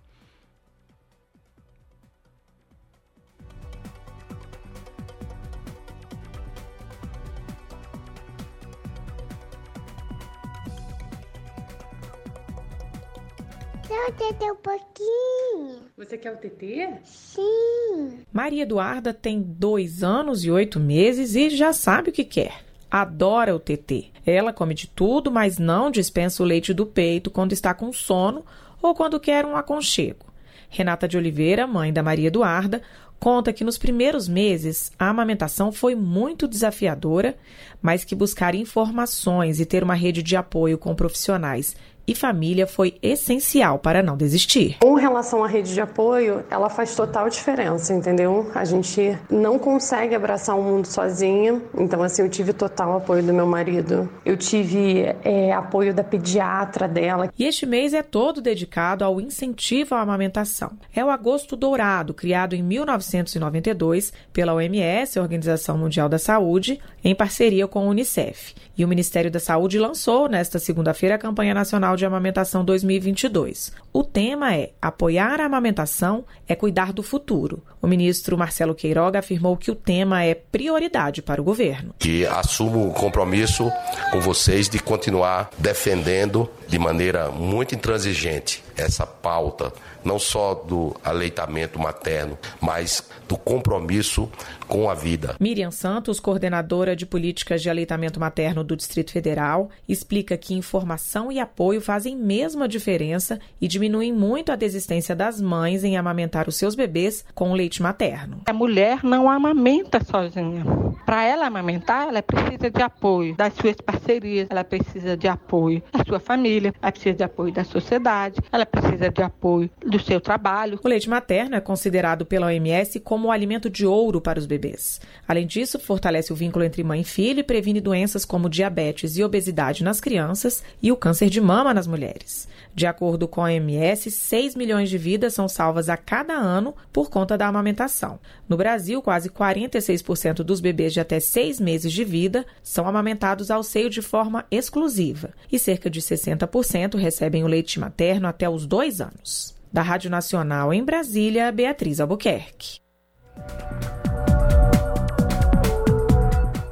Quer o TT um pouquinho? Você quer o TT? Sim. Maria Eduarda tem dois anos e oito meses e já sabe o que quer. Adora o TT. Ela come de tudo, mas não dispensa o leite do peito quando está com sono ou quando quer um aconchego. Renata de Oliveira, mãe da Maria Eduarda, conta que nos primeiros meses a amamentação foi muito desafiadora, mas que buscar informações e ter uma rede de apoio com profissionais e família foi essencial para não desistir. Com relação à rede de apoio, ela faz total diferença, entendeu? A gente não consegue abraçar o mundo sozinha, então assim, eu tive total apoio do meu marido. Eu tive é, apoio da pediatra dela. E este mês é todo dedicado ao incentivo à amamentação. É o Agosto Dourado, criado em 1992 pela OMS, Organização Mundial da Saúde, em parceria com a Unicef. E o Ministério da Saúde lançou nesta segunda-feira a campanha nacional de Amamentação 2022. O tema é Apoiar a amamentação é cuidar do futuro. O ministro Marcelo Queiroga afirmou que o tema é prioridade para o governo. E assumo o compromisso com vocês de continuar defendendo de maneira muito intransigente essa pauta, não só do aleitamento materno, mas do compromisso com a vida. Miriam Santos, coordenadora de políticas de aleitamento materno do Distrito Federal, explica que informação e apoio fazem mesmo a diferença e diminuem muito a desistência das mães em amamentar os seus bebês com leite materno. A mulher não amamenta sozinha. Para ela amamentar, ela precisa de apoio das suas parcerias, ela precisa de apoio da sua família, ela precisa de apoio da sociedade, ela precisa de apoio do seu trabalho. O leite materno é considerado pela OMS como o alimento de ouro para os bebês. Além disso, fortalece o vínculo entre mãe e filho e previne doenças como diabetes e obesidade nas crianças e o câncer de mama nas mulheres. De acordo com a OMS, 6 milhões de vidas são salvas a cada ano por conta da amamentação. No Brasil, quase 46% dos bebês de até 6 meses de vida são amamentados ao seio de forma exclusiva e cerca de 60% recebem o leite materno até os 2 anos. Da Rádio Nacional em Brasília, Beatriz Albuquerque.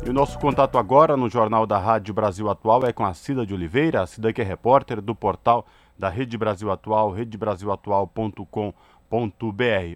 E o nosso contato agora no Jornal da Rádio Brasil Atual é com a Cida de Oliveira, a Cida que é repórter do portal da Rede Brasil Atual, redebrasilatual.com.br.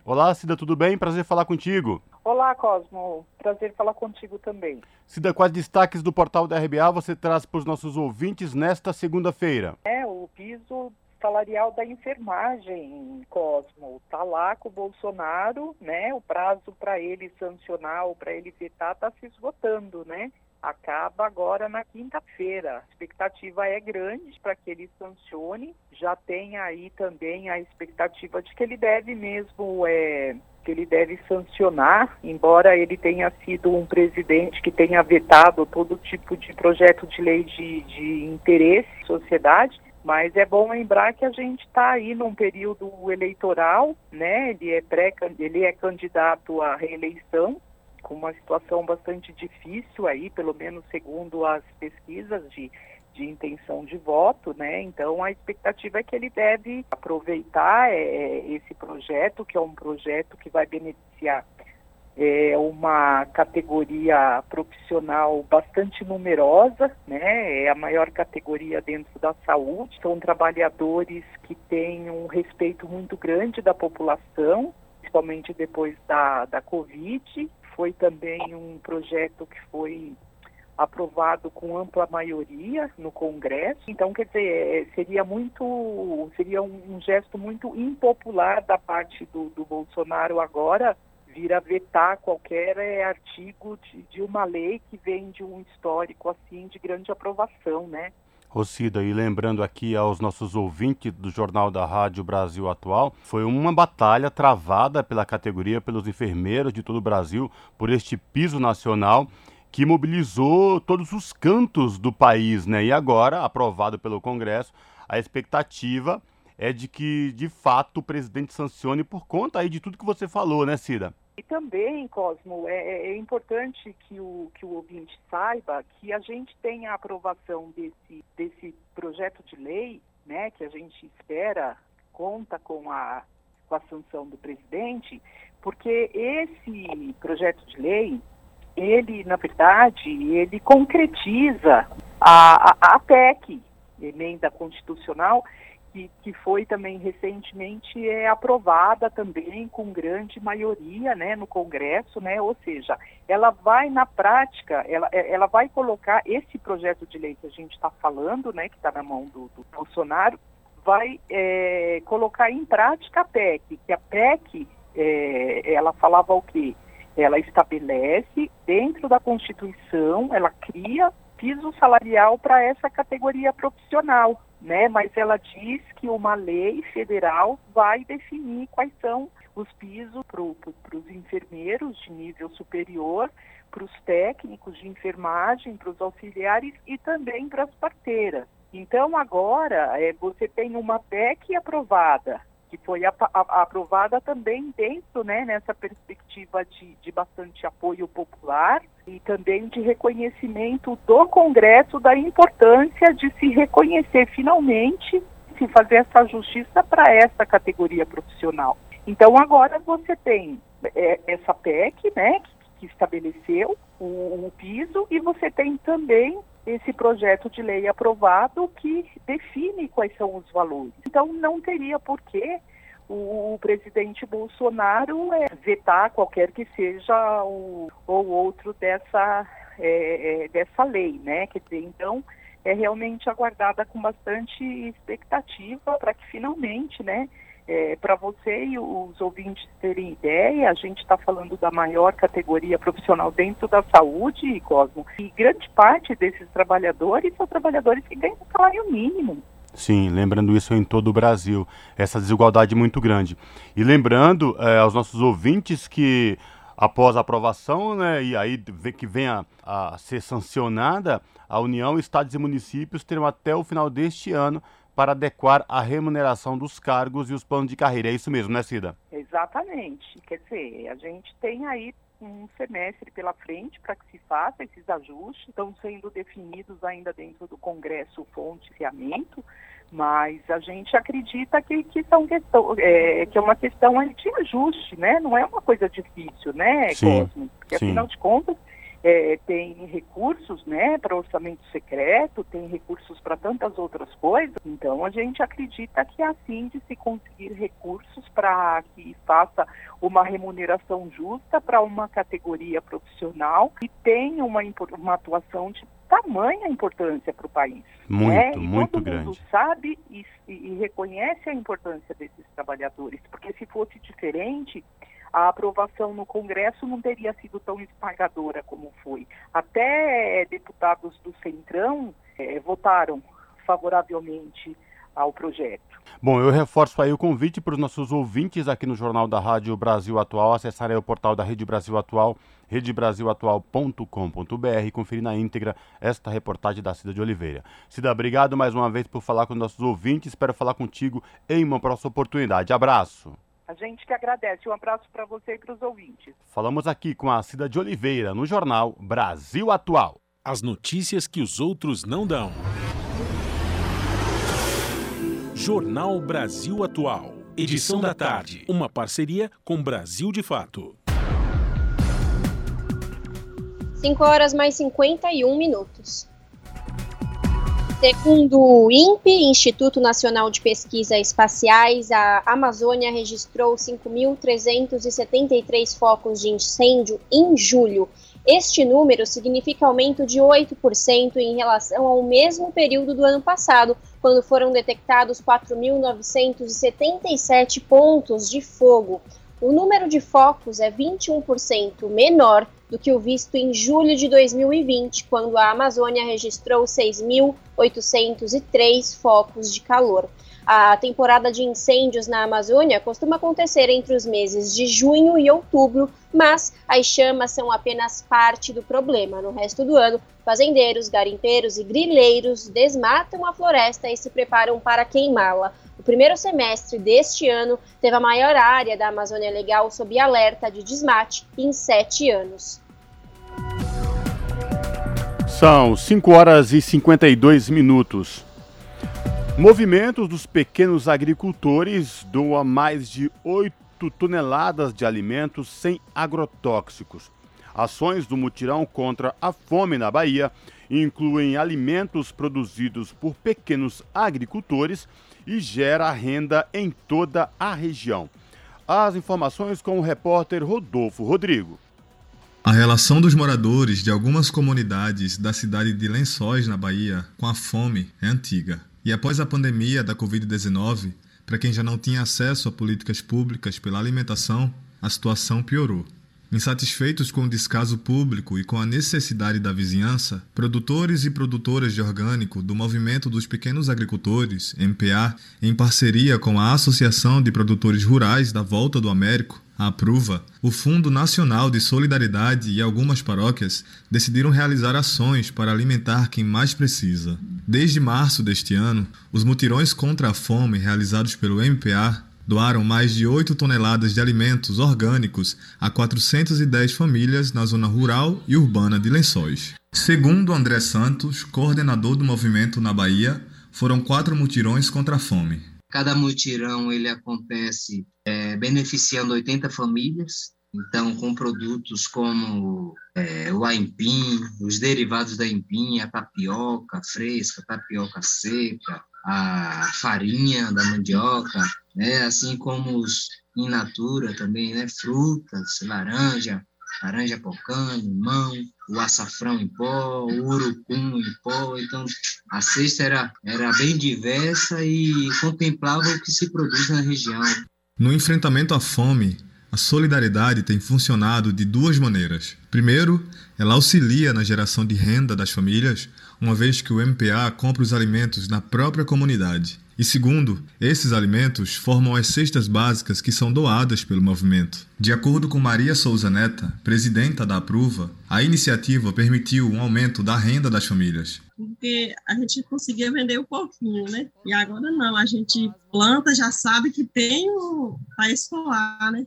Olá, Cida, tudo bem? Prazer falar contigo. Olá, Cosmo. Prazer falar contigo também. Cida, quais destaques do portal da RBA você traz para os nossos ouvintes nesta segunda-feira? É, o piso salarial da enfermagem, Cosmo. Tá lá com o Bolsonaro, né? O prazo para ele sancionar ou para ele vetar está se esgotando, né? Acaba agora na quinta-feira. A expectativa é grande para que ele sancione. Já tem aí também a expectativa de que ele deve mesmo é, que ele deve sancionar, embora ele tenha sido um presidente que tenha vetado todo tipo de projeto de lei de, de interesse sociedade, mas é bom lembrar que a gente está aí num período eleitoral, né? Ele é pré, ele é candidato à reeleição, com uma situação bastante difícil aí, pelo menos segundo as pesquisas de, de intenção de voto, né? Então a expectativa é que ele deve aproveitar é, esse projeto, que é um projeto que vai beneficiar é uma categoria profissional bastante numerosa, né? É a maior categoria dentro da saúde. São trabalhadores que têm um respeito muito grande da população, principalmente depois da, da Covid. Foi também um projeto que foi aprovado com ampla maioria no Congresso. Então, quer dizer, é, seria muito, seria um, gesto muito impopular da parte do, do Bolsonaro agora vir a vetar qualquer é, artigo de, de, uma lei que vem de um histórico assim de grande aprovação, né? Rocida, e lembrando aqui aos nossos ouvintes do Jornal da Rádio Brasil Atual, foi uma batalha travada pela categoria, pelos enfermeiros de todo o Brasil, por este piso nacional que mobilizou todos os cantos do país, né? E agora, aprovado pelo Congresso, a expectativa é de que, de fato, o presidente sancione por conta aí de tudo que você falou, né, Cida? E também, Cosmo, é, é, é, importante que o, que o ouvinte saiba que a gente tem a aprovação desse, desse projeto de lei, né, que a gente espera, conta com a, com a sanção do presidente, porque esse projeto de lei, ele, na verdade, ele concretiza a, a, a PEC, emenda constitucional, que, que foi também recentemente é, aprovada também com grande maioria né, no Congresso, né, ou seja, ela vai na prática, ela, é, ela vai colocar esse projeto de lei que a gente está falando, né, que está na mão do, do Bolsonaro, vai é, colocar em prática a PEC, que a PEC, é, ela falava o quê? Ela estabelece dentro da Constituição, ela cria piso salarial para essa categoria profissional né? Mas ela diz que uma lei federal vai definir quais são os pisos para os enfermeiros de nível superior, para os técnicos de enfermagem, para os auxiliares e também para as parteiras. Então agora é, você tem uma PEC aprovada que foi a, a, aprovada também dentro, né, nessa perspectiva de, de bastante apoio popular e também de reconhecimento do Congresso da importância de se reconhecer finalmente, se fazer essa justiça para essa categoria profissional. Então agora você tem é, essa PEC, né, que, que estabeleceu o, o, piso e você tem também esse projeto de lei aprovado que define quais são os valores. Então, não teria por que o, presidente Bolsonaro é, vetar qualquer que seja o ou outro dessa, é, é, dessa lei, né? Quer dizer, então, é realmente aguardada com bastante expectativa para que finalmente, né, é, para você e os ouvintes terem ideia, a gente está falando da maior categoria profissional dentro da saúde, Cosmo, e grande parte desses trabalhadores são trabalhadores que ganham salário mínimo. Sim, lembrando isso em todo o Brasil, essa desigualdade muito grande. E lembrando é, aos nossos ouvintes que após a aprovação, né, e aí que venha a ser sancionada, a União, Estados e municípios terão até o final deste ano para adequar a remuneração dos cargos e os planos de carreira. É isso mesmo, né, Cida? Exatamente. Quer dizer, a gente tem aí um semestre pela frente para que se faça esses ajustes. Estão sendo definidos ainda dentro do Congresso fonte e fiamento, mas a gente acredita que, que, são questão, é, que é uma questão de ajuste, né? Não é uma coisa difícil, né, sim, Cosmo? Porque sim. afinal de contas é, tem recursos né, para orçamento secreto, tem recursos para tantas outras coisas. Então, a gente acredita que é assim de se conseguir recursos para que faça uma remuneração justa para uma categoria profissional e tenha uma, uma atuação de tamanha importância para o país. Muito, né? muito todo grande. mundo sabe e, e reconhece a importância desses trabalhadores, porque se fosse diferente, a aprovação no Congresso não teria sido tão esmagadora como foi. Até deputados do Centrão eh, votaram favoravelmente ao projeto. Bom, eu reforço aí o convite para os nossos ouvintes aqui no Jornal da Rádio Brasil Atual acessarem o portal da Rede Brasil Atual, redebrasilatual.com.br e conferir na íntegra esta reportagem da Cida de Oliveira. Cida, obrigado mais uma vez por falar com nossos ouvintes. Espero falar contigo em uma próxima oportunidade. Abraço. A gente que agradece. Um abraço para você e para os ouvintes. Falamos aqui com a Cida de Oliveira no jornal Brasil Atual. As notícias que os outros não dão. Jornal Brasil Atual. Edição da tarde. Uma parceria com Brasil de Fato. 5 horas mais 51 minutos. Segundo o INPE, Instituto Nacional de Pesquisa Espaciais, a Amazônia registrou 5.373 focos de incêndio em julho. Este número significa aumento de 8% em relação ao mesmo período do ano passado, quando foram detectados 4.977 pontos de fogo. O número de focos é 21% menor do que o visto em julho de 2020, quando a Amazônia registrou 6.803 focos de calor. A temporada de incêndios na Amazônia costuma acontecer entre os meses de junho e outubro, mas as chamas são apenas parte do problema. No resto do ano, fazendeiros, garimpeiros e grileiros desmatam a floresta e se preparam para queimá-la. O primeiro semestre deste ano teve a maior área da Amazônia Legal sob alerta de desmate em sete anos. São 5 horas e 52 minutos. Movimentos dos pequenos agricultores doam mais de 8 toneladas de alimentos sem agrotóxicos. Ações do mutirão contra a fome na Bahia incluem alimentos produzidos por pequenos agricultores e gera renda em toda a região. As informações com o repórter Rodolfo Rodrigo. A relação dos moradores de algumas comunidades da cidade de Lençóis, na Bahia, com a fome é antiga. E após a pandemia da Covid-19, para quem já não tinha acesso a políticas públicas pela alimentação, a situação piorou. Insatisfeitos com o descaso público e com a necessidade da vizinhança, produtores e produtoras de orgânico do Movimento dos Pequenos Agricultores, MPA, em parceria com a Associação de Produtores Rurais da Volta do Américo, a Apruva, o Fundo Nacional de Solidariedade e algumas paróquias decidiram realizar ações para alimentar quem mais precisa. Desde março deste ano, os mutirões contra a fome realizados pelo MPA doaram mais de 8 toneladas de alimentos orgânicos a 410 famílias na zona rural e urbana de Lençóis. Segundo André Santos, coordenador do movimento na Bahia, foram quatro mutirões contra a fome. Cada mutirão ele acontece é, beneficiando 80 famílias Então, com produtos como é, o aipim, os derivados da aipim, a tapioca fresca, tapioca seca, a farinha da mandioca, né? assim como os in natura também, né? frutas, laranja, laranja pocã, limão, o açafrão em pó, o urucum em pó. Então, a cesta era, era bem diversa e contemplava o que se produz na região. No enfrentamento à fome, a solidariedade tem funcionado de duas maneiras. Primeiro, ela auxilia na geração de renda das famílias, uma vez que o MPA compra os alimentos na própria comunidade. E segundo, esses alimentos formam as cestas básicas que são doadas pelo movimento. De acordo com Maria Souza Neta, presidenta da Apruva, a iniciativa permitiu um aumento da renda das famílias. Porque a gente conseguia vender um pouquinho, né? E agora não, a gente planta, já sabe que tem para escolar, né?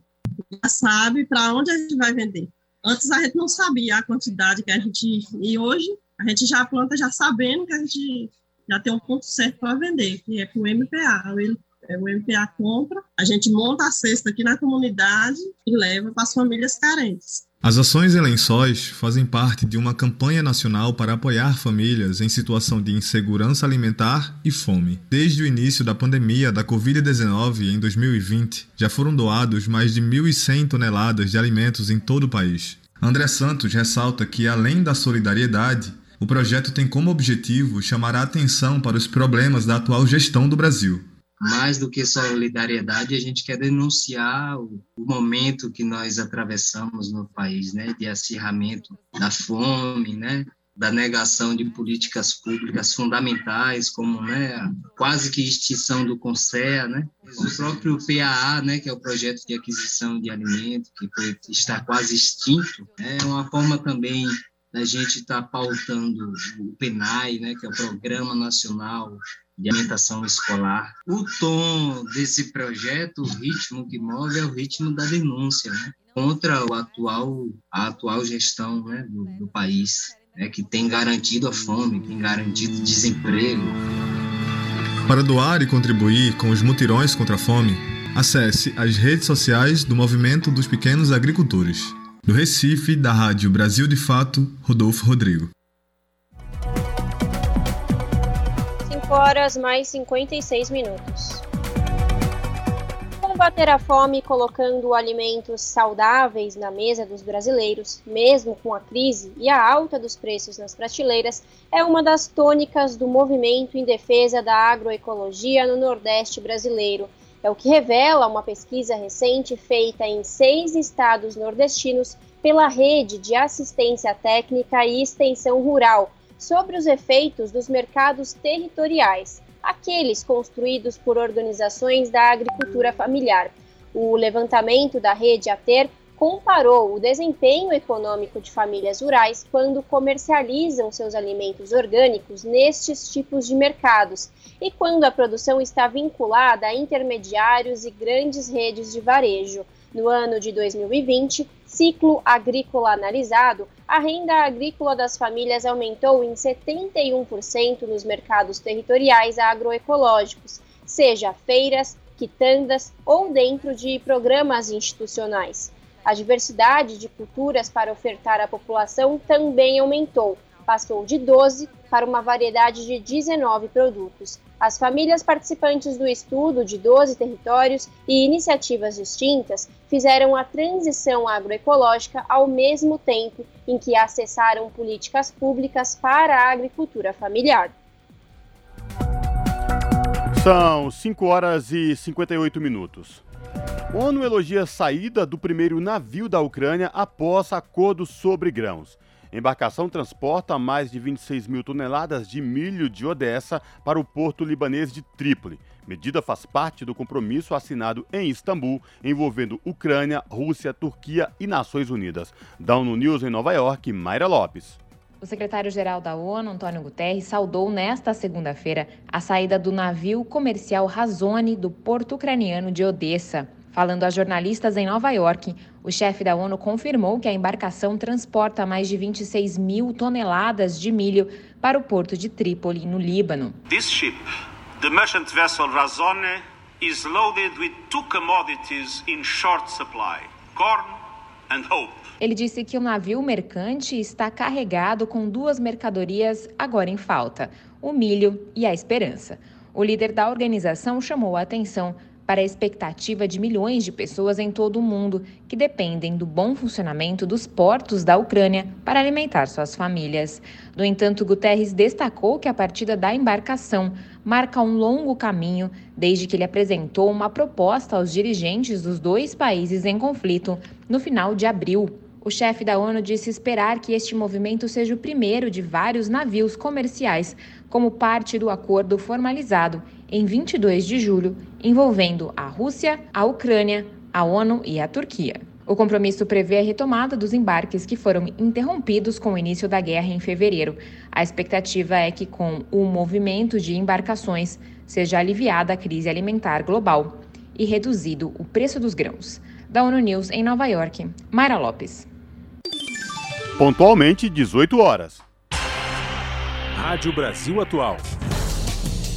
Já sabe para onde a gente vai vender. Antes a gente não sabia a quantidade que a gente. E hoje a gente já planta já sabendo que a gente já tem um ponto certo para vender, que é com o MPA. O MPA compra, a gente monta a cesta aqui na comunidade e leva para as famílias carentes. As ações em Lençóis fazem parte de uma campanha nacional para apoiar famílias em situação de insegurança alimentar e fome. Desde o início da pandemia da Covid-19 em 2020, já foram doados mais de 1.100 toneladas de alimentos em todo o país. André Santos ressalta que, além da solidariedade, o projeto tem como objetivo chamar a atenção para os problemas da atual gestão do Brasil. Mais do que solidariedade, a gente quer denunciar o, momento que nós atravessamos no país, né, de acirramento da fome, né, da negação de políticas públicas fundamentais, como né, quase que extinção do CONSEA, né, o próprio PAA, né, que é o projeto de aquisição de alimento, que foi, está quase extinto, é uma forma também a gente está pautando o PENAI, né, que é o Programa Nacional de Alimentação Escolar. O tom desse projeto, o ritmo que move, é o ritmo da denúncia, né, contra o atual, a atual gestão né, do, do país, né, que tem garantido a fome, tem garantido desemprego. Para doar e contribuir com os mutirões contra a fome, acesse as redes sociais do Movimento dos Pequenos Agricultores. Do Recife, da Rádio Brasil de Fato, Rodolfo Rodrigo. 5 horas mais 56 minutos. Combater a fome colocando alimentos saudáveis na mesa dos brasileiros, mesmo com a crise e a alta dos preços nas prateleiras, é uma das tônicas do movimento em defesa da agroecologia no Nordeste brasileiro é o que revela uma pesquisa recente feita em seis estados nordestinos pela Rede de Assistência Técnica e Extensão Rural sobre os efeitos dos mercados territoriais, aqueles construídos por organizações da agricultura familiar. O levantamento da rede ATER comparou o desempenho econômico de famílias rurais quando comercializam seus alimentos orgânicos nestes tipos de mercados e quando a produção está vinculada a intermediários e grandes redes de varejo. No ano de 2020, ciclo agrícola analisado, a renda agrícola das famílias aumentou em 71% nos mercados territoriais agroecológicos, seja feiras, quitandas ou dentro de programas institucionais. A diversidade de culturas para ofertar à população também aumentou, passou de 12 para uma variedade de 19 produtos. As famílias participantes do estudo de 12 territórios e iniciativas distintas fizeram a transição agroecológica ao mesmo tempo em que acessaram políticas públicas para a agricultura familiar. São 5 horas e 58 minutos. ONU elogia a saída do primeiro navio da Ucrânia após acordo sobre grãos. Embarcação transporta mais de 26 mil toneladas de milho de Odessa para o porto libanês de Trípoli. Medida faz parte do compromisso assinado em Istambul, envolvendo Ucrânia, Rússia, Turquia e Nações Unidas. Da ONU News em Nova York, Mayra Lopes. O secretário-geral da ONU, Antônio Guterres, saudou nesta segunda-feira a saída do navio comercial Razone do porto ucraniano de Odessa. Falando a jornalistas em Nova York, o chefe da ONU confirmou que a embarcação transporta mais de 26 mil toneladas de milho para o porto de Trípoli, no Líbano. This ship, the merchant vessel Razone, is loaded with two commodities in short supply: corn. Ele disse que o navio mercante está carregado com duas mercadorias agora em falta: o milho e a esperança. O líder da organização chamou a atenção para a expectativa de milhões de pessoas em todo o mundo que dependem do bom funcionamento dos portos da Ucrânia para alimentar suas famílias. No entanto, Guterres destacou que a partida da embarcação marca um longo caminho desde que ele apresentou uma proposta aos dirigentes dos dois países em conflito no final de abril. O chefe da ONU disse esperar que este movimento seja o primeiro de vários navios comerciais, como parte do acordo formalizado em 22 de julho, envolvendo a Rússia, a Ucrânia, a ONU e a Turquia. O compromisso prevê a retomada dos embarques que foram interrompidos com o início da guerra em fevereiro. A expectativa é que, com o movimento de embarcações, seja aliviada a crise alimentar global e reduzido o preço dos grãos. Da ONU News em Nova York, Mayra Lopes. Pontualmente, 18 horas. Rádio Brasil Atual.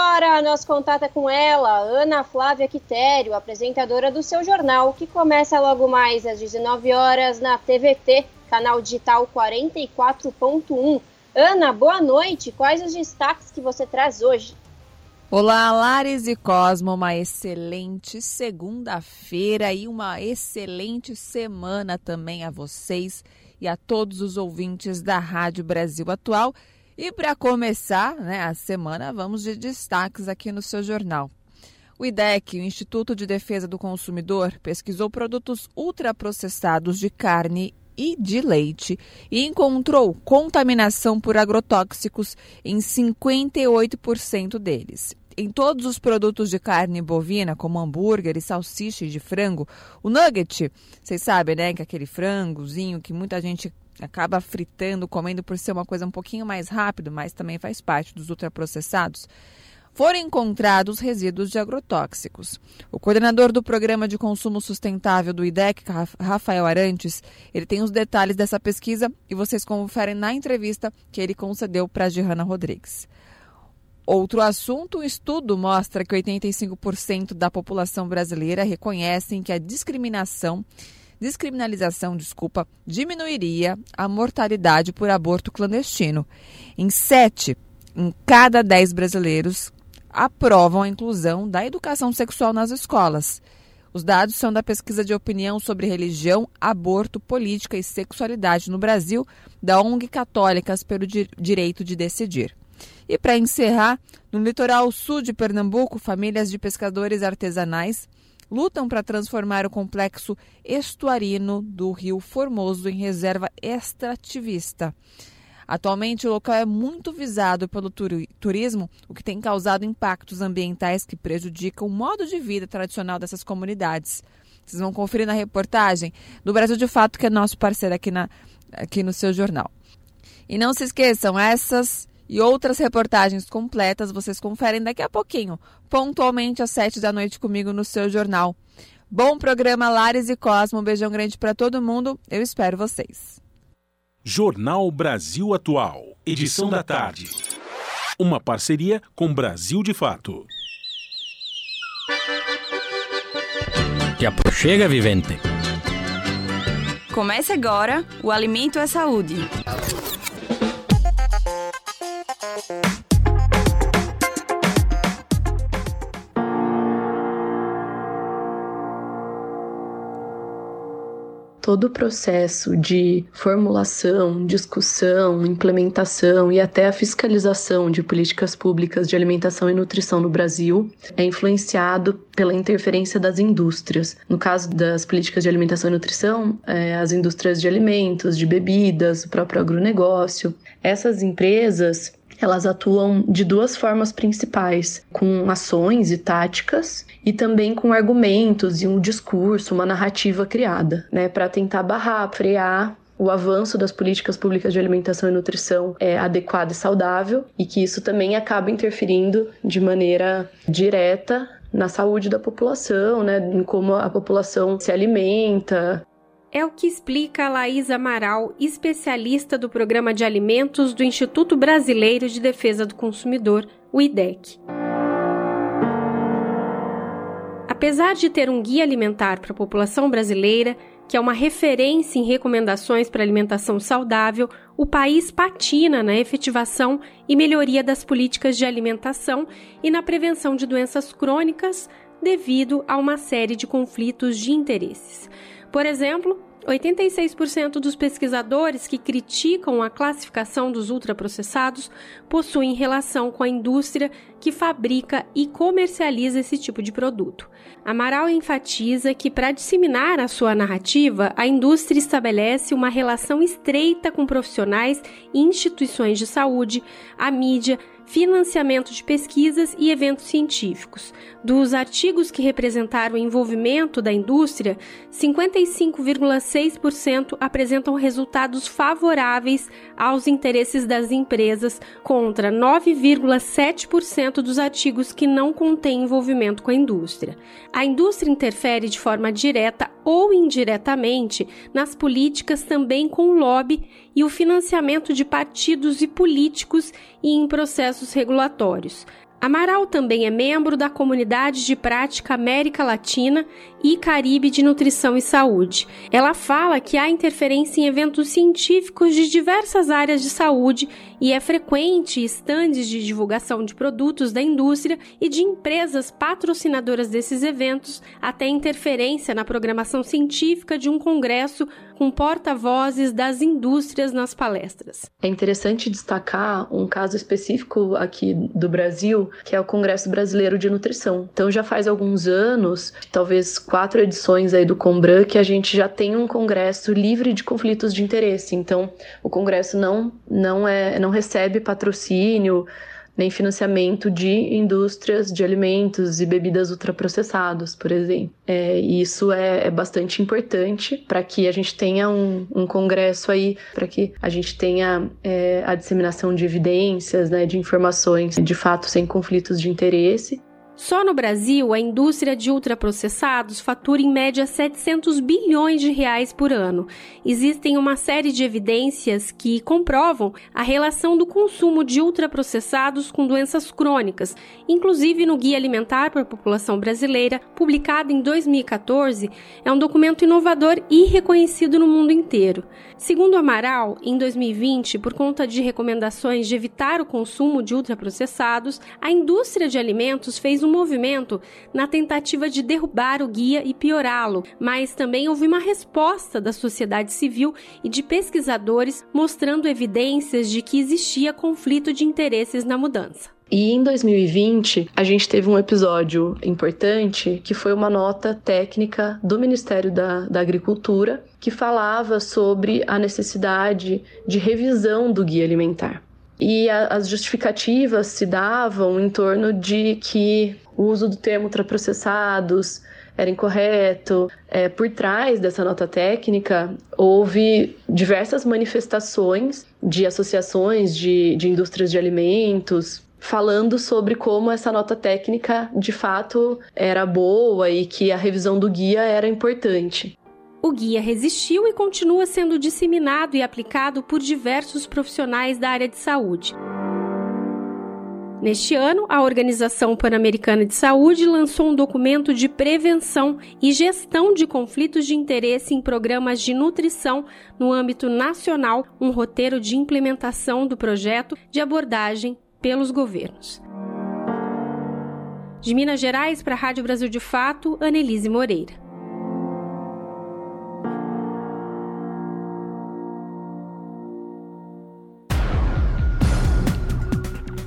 agora, nosso contato é com ela, Ana Flávia Quitério, apresentadora do seu jornal, que começa logo mais às 19 horas na TVT, canal digital 44.1. Ana, boa noite. Quais os destaques que você traz hoje? Olá, Lares e Cosmo, uma excelente segunda-feira e uma excelente semana também a vocês e a todos os ouvintes da Rádio Brasil Atual e para começar né, a semana, vamos de destaques aqui no seu jornal. O IDEC, o Instituto de Defesa do Consumidor, pesquisou produtos ultraprocessados de carne e de leite e encontrou contaminação por agrotóxicos em 58% deles. Em todos os produtos de carne bovina, como hambúrguer e salsicha de frango, o nugget, vocês sabem, né, que é aquele frangozinho que muita gente acaba fritando, comendo por ser uma coisa um pouquinho mais rápido, mas também faz parte dos ultraprocessados, foram encontrados resíduos de agrotóxicos. O coordenador do Programa de Consumo Sustentável do IDEC, Rafael Arantes, ele tem os detalhes dessa pesquisa e vocês conferem na entrevista que ele concedeu para a Gihanna Rodrigues. Outro assunto, o estudo mostra que 85% da população brasileira reconhecem que a discriminação descriminalização, desculpa, diminuiria a mortalidade por aborto clandestino. Em sete em cada dez brasileiros aprovam a inclusão da educação sexual nas escolas. Os dados são da pesquisa de opinião sobre religião, aborto, política e sexualidade no Brasil, da ONG Católicas pelo Direito de Decidir. E para encerrar, no litoral sul de Pernambuco, famílias de pescadores artesanais lutam para transformar o complexo estuarino do Rio Formoso em reserva extrativista. Atualmente, o local é muito visado pelo turismo, o que tem causado impactos ambientais que prejudicam o modo de vida tradicional dessas comunidades. Vocês vão conferir na reportagem do Brasil de Fato, que é nosso parceiro aqui, na, aqui no seu jornal. E não se esqueçam, essas e outras reportagens completas vocês conferem daqui a pouquinho, pontualmente às sete da noite comigo no seu jornal. Bom programa Lares e Cosmo, um beijão grande para todo mundo, eu espero vocês. Jornal Brasil Atual, edição da tarde. Uma parceria com Brasil de Fato. Te aproxega, vivente. Comece agora o Alimento é Saúde. Todo o processo de formulação, discussão, implementação e até a fiscalização de políticas públicas de alimentação e nutrição no Brasil é influenciado pela interferência das indústrias. No caso das políticas de alimentação e nutrição, é, as indústrias de alimentos, de bebidas, o próprio agronegócio. Essas empresas elas atuam de duas formas principais, com ações e táticas e também com argumentos e um discurso, uma narrativa criada, né, para tentar barrar, frear o avanço das políticas públicas de alimentação e nutrição é adequado e saudável e que isso também acaba interferindo de maneira direta na saúde da população, né, em como a população se alimenta. É o que explica a Laís Amaral, especialista do Programa de Alimentos do Instituto Brasileiro de Defesa do Consumidor, o IDEC. Apesar de ter um guia alimentar para a população brasileira, que é uma referência em recomendações para alimentação saudável, o país patina na efetivação e melhoria das políticas de alimentação e na prevenção de doenças crônicas devido a uma série de conflitos de interesses. Por exemplo, 86% dos pesquisadores que criticam a classificação dos ultraprocessados possuem relação com a indústria que fabrica e comercializa esse tipo de produto. Amaral enfatiza que, para disseminar a sua narrativa, a indústria estabelece uma relação estreita com profissionais e instituições de saúde, a mídia, financiamento de pesquisas e eventos científicos. Dos artigos que representaram o envolvimento da indústria, 55,6% apresentam resultados favoráveis aos interesses das empresas, contra 9,7% dos artigos que não contêm envolvimento com a indústria. A indústria interfere de forma direta ou indiretamente nas políticas também com o lobby e o financiamento de partidos e políticos e em processos regulatórios. Amaral também é membro da Comunidade de Prática América Latina e Caribe de Nutrição e Saúde. Ela fala que há interferência em eventos científicos de diversas áreas de saúde e é frequente estandes de divulgação de produtos da indústria e de empresas patrocinadoras desses eventos, até interferência na programação científica de um congresso com porta-vozes das indústrias nas palestras. É interessante destacar um caso específico aqui do Brasil, que é o Congresso Brasileiro de Nutrição. Então já faz alguns anos, talvez quatro edições aí do Combran, que a gente já tem um congresso livre de conflitos de interesse. Então o congresso não não é não recebe patrocínio nem financiamento de indústrias de alimentos e bebidas ultraprocessados, por exemplo. É, isso é, é, bastante importante para que a gente tenha um, um congresso aí, para que a gente tenha é, a disseminação de evidências, né, de informações, de fato sem conflitos de interesse só no Brasil, a indústria de ultraprocessados fatura em média 700 bilhões de reais por ano. Existem uma série de evidências que comprovam a relação do consumo de ultraprocessados com doenças crônicas, inclusive no Guia Alimentar para a População Brasileira, publicado em 2014, é um documento inovador e reconhecido no mundo inteiro. Segundo Amaral, em 2020, por conta de recomendações de evitar o consumo de ultraprocessados, a indústria de alimentos fez um movimento na tentativa de derrubar o guia e piorá-lo, mas também houve uma resposta da sociedade civil e de pesquisadores mostrando evidências de que existia conflito de interesses na mudança. E em 2020, a gente teve um episódio importante que foi uma nota técnica do Ministério da, da Agricultura que falava sobre a necessidade de revisão do guia alimentar. E a, as justificativas se davam em torno de que o uso do termo ultraprocessados era incorreto. É, por trás dessa nota técnica, houve diversas manifestações de associações de, de indústrias de alimentos, falando sobre como essa nota técnica de fato era boa e que a revisão do guia era importante. O guia resistiu e continua sendo disseminado e aplicado por diversos profissionais da área de saúde. Neste ano, a Organização Pan-Americana de Saúde lançou um documento de prevenção e gestão de conflitos de interesse em programas de nutrição no âmbito nacional, um roteiro de implementação do projeto de abordagem pelos governos. De Minas Gerais para a Rádio Brasil de Fato, Anelise Moreira.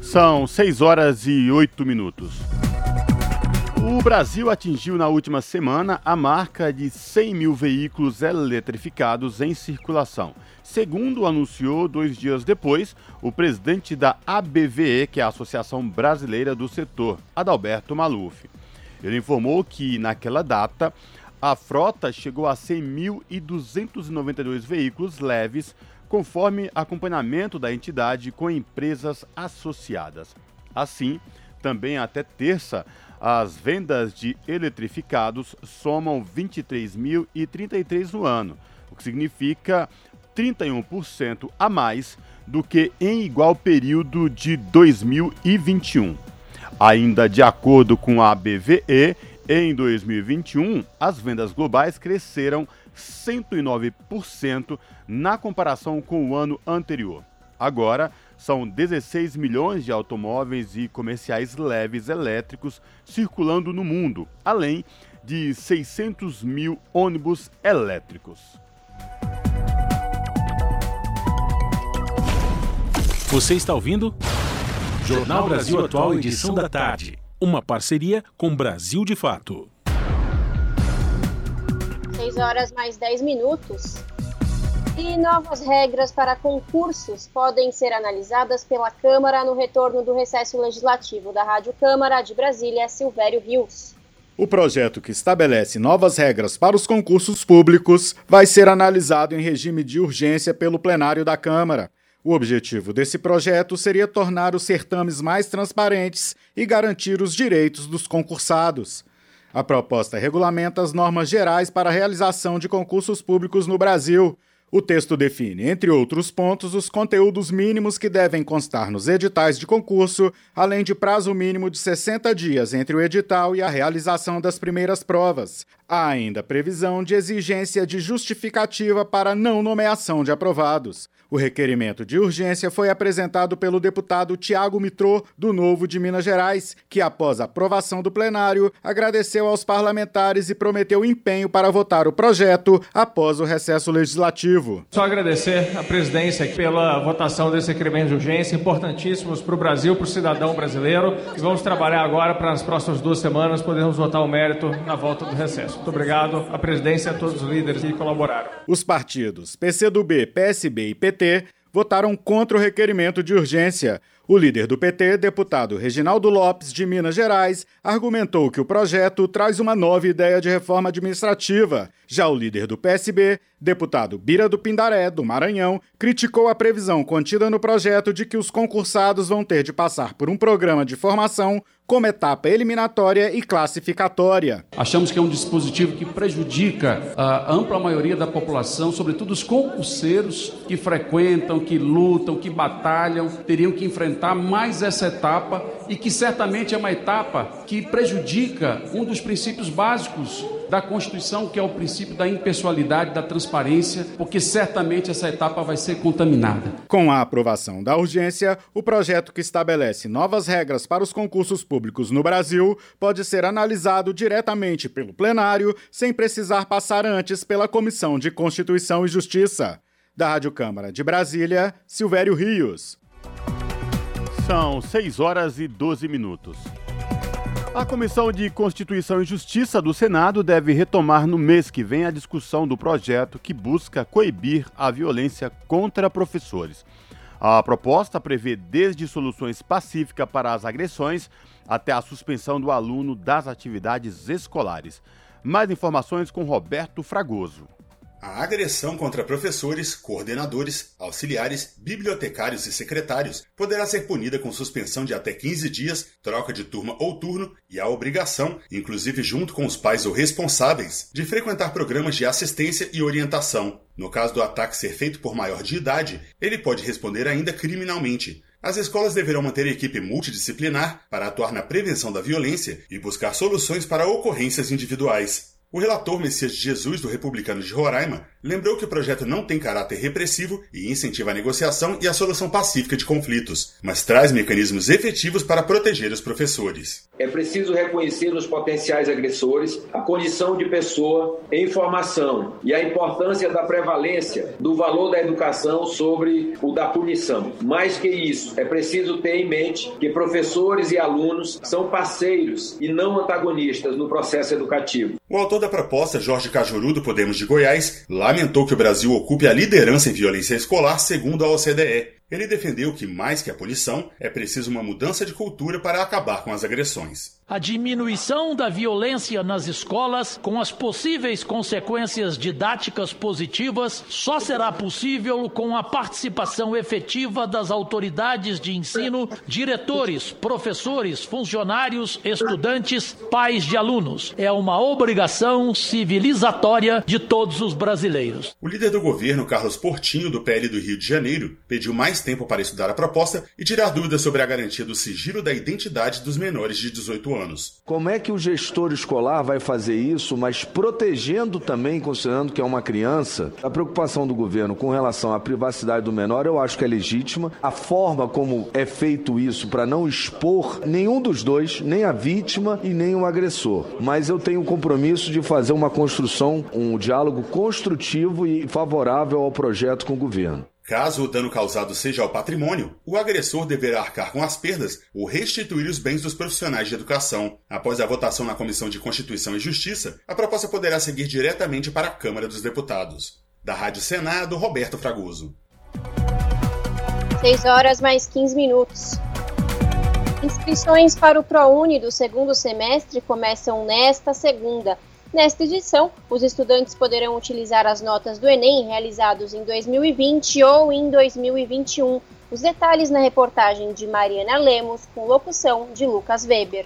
São 6 horas e 8 minutos. O Brasil atingiu na última semana a marca de 100 mil veículos eletrificados em circulação. Segundo anunciou dois dias depois o presidente da ABVE, que é a Associação Brasileira do Setor, Adalberto Maluf. Ele informou que naquela data a frota chegou a 100.292 veículos leves, conforme acompanhamento da entidade com empresas associadas. Assim, também até terça, as vendas de eletrificados somam 23.033 no ano, o que significa 31% a mais do que em igual período de 2021. Ainda de acordo com a BVE, em 2021, as vendas globais cresceram 109% na comparação com o ano anterior. Agora, são 16 milhões de automóveis e comerciais leves elétricos circulando no mundo, além de 600 mil ônibus elétricos. Você está ouvindo? Jornal Brasil Atual, edição da tarde. Uma parceria com Brasil de Fato. 6 horas mais 10 minutos. E novas regras para concursos podem ser analisadas pela Câmara no retorno do recesso legislativo da Rádio Câmara de Brasília, Silvério Rios. O projeto que estabelece novas regras para os concursos públicos vai ser analisado em regime de urgência pelo plenário da Câmara. O objetivo desse projeto seria tornar os certames mais transparentes e garantir os direitos dos concursados. A proposta regulamenta as normas gerais para a realização de concursos públicos no Brasil o texto define, entre outros pontos, os conteúdos mínimos que devem constar nos editais de concurso, além de prazo mínimo de 60 dias entre o edital e a realização das primeiras provas. Há ainda previsão de exigência de justificativa para não nomeação de aprovados. O requerimento de urgência foi apresentado pelo deputado Tiago Mitrô, do Novo de Minas Gerais, que, após a aprovação do plenário, agradeceu aos parlamentares e prometeu empenho para votar o projeto após o recesso legislativo. Só agradecer à presidência pela votação desse requerimento de urgência, importantíssimos para o Brasil, para o cidadão brasileiro, e vamos trabalhar agora para nas próximas duas semanas podermos votar o mérito na volta do recesso. Muito obrigado à presidência e a todos os líderes que colaboraram. Os partidos PCdoB, PSB e PT votaram contra o requerimento de urgência. O líder do PT, deputado Reginaldo Lopes, de Minas Gerais, argumentou que o projeto traz uma nova ideia de reforma administrativa. Já o líder do PSB, deputado Bira do Pindaré, do Maranhão, criticou a previsão contida no projeto de que os concursados vão ter de passar por um programa de formação como etapa eliminatória e classificatória. Achamos que é um dispositivo que prejudica a ampla maioria da população, sobretudo os concurseiros que frequentam, que lutam, que batalham, teriam que enfrentar mais essa etapa e que certamente é uma etapa que prejudica um dos princípios básicos da Constituição, que é o princípio da impessoalidade, da transparência, porque certamente essa etapa vai ser contaminada. Com a aprovação da urgência, o projeto que estabelece novas regras para os concursos públicos no Brasil pode ser analisado diretamente pelo plenário, sem precisar passar antes pela Comissão de Constituição e Justiça. Da Rádio Câmara de Brasília, Silvério Rios. São 6 horas e 12 minutos. A Comissão de Constituição e Justiça do Senado deve retomar no mês que vem a discussão do projeto que busca coibir a violência contra professores. A proposta prevê desde soluções pacíficas para as agressões até a suspensão do aluno das atividades escolares. Mais informações com Roberto Fragoso. A agressão contra professores, coordenadores, auxiliares, bibliotecários e secretários poderá ser punida com suspensão de até 15 dias, troca de turma ou turno e a obrigação, inclusive junto com os pais ou responsáveis, de frequentar programas de assistência e orientação. No caso do ataque ser feito por maior de idade, ele pode responder ainda criminalmente. As escolas deverão manter equipe multidisciplinar para atuar na prevenção da violência e buscar soluções para ocorrências individuais. O relator Messias Jesus, do Republicano de Roraima, lembrou que o projeto não tem caráter repressivo e incentiva a negociação e a solução pacífica de conflitos, mas traz mecanismos efetivos para proteger os professores. É preciso reconhecer nos potenciais agressores a condição de pessoa em formação e a importância da prevalência do valor da educação sobre o da punição. Mais que isso, é preciso ter em mente que professores e alunos são parceiros e não antagonistas no processo educativo. O autor da proposta, Jorge Cajuru, do Podemos de Goiás, lamentou que o Brasil ocupe a liderança em violência escolar, segundo a OCDE. Ele defendeu que, mais que a punição, é preciso uma mudança de cultura para acabar com as agressões a diminuição da violência nas escolas, com as possíveis consequências didáticas positivas, só será possível com a participação efetiva das autoridades de ensino, diretores, professores, funcionários, estudantes, pais de alunos. É uma obrigação civilizatória de todos os brasileiros. O líder do governo, Carlos Portinho, do PL do Rio de Janeiro, pediu mais tempo para estudar a proposta e tirar dúvidas sobre a garantia do sigilo da identidade dos menores de 18 anos anos. Como é que o gestor escolar vai fazer isso, mas protegendo também, considerando que é uma criança? A preocupação do governo com relação à privacidade do menor, eu acho que é legítima. A forma como é feito isso para não expor nenhum dos dois, nem a vítima e nem o agressor. Mas eu tenho o compromisso de fazer uma construção, um diálogo construtivo e favorável ao projeto com o governo. Caso o dano causado seja ao patrimônio, o agressor deverá arcar com as perdas ou restituir os bens dos profissionais de educação. Após a votação na Comissão de Constituição e Justiça, a proposta poderá seguir diretamente para a Câmara dos Deputados. Da Rádio Senado, Roberto Fragoso. 6 horas mais 15 minutos. Inscrições para o ProUni do segundo semestre começam nesta segunda. Nesta edição, os estudantes poderão utilizar as notas do Enem realizados em 2020 ou em 2021. Os detalhes na reportagem de Mariana Lemos, com locução de Lucas Weber.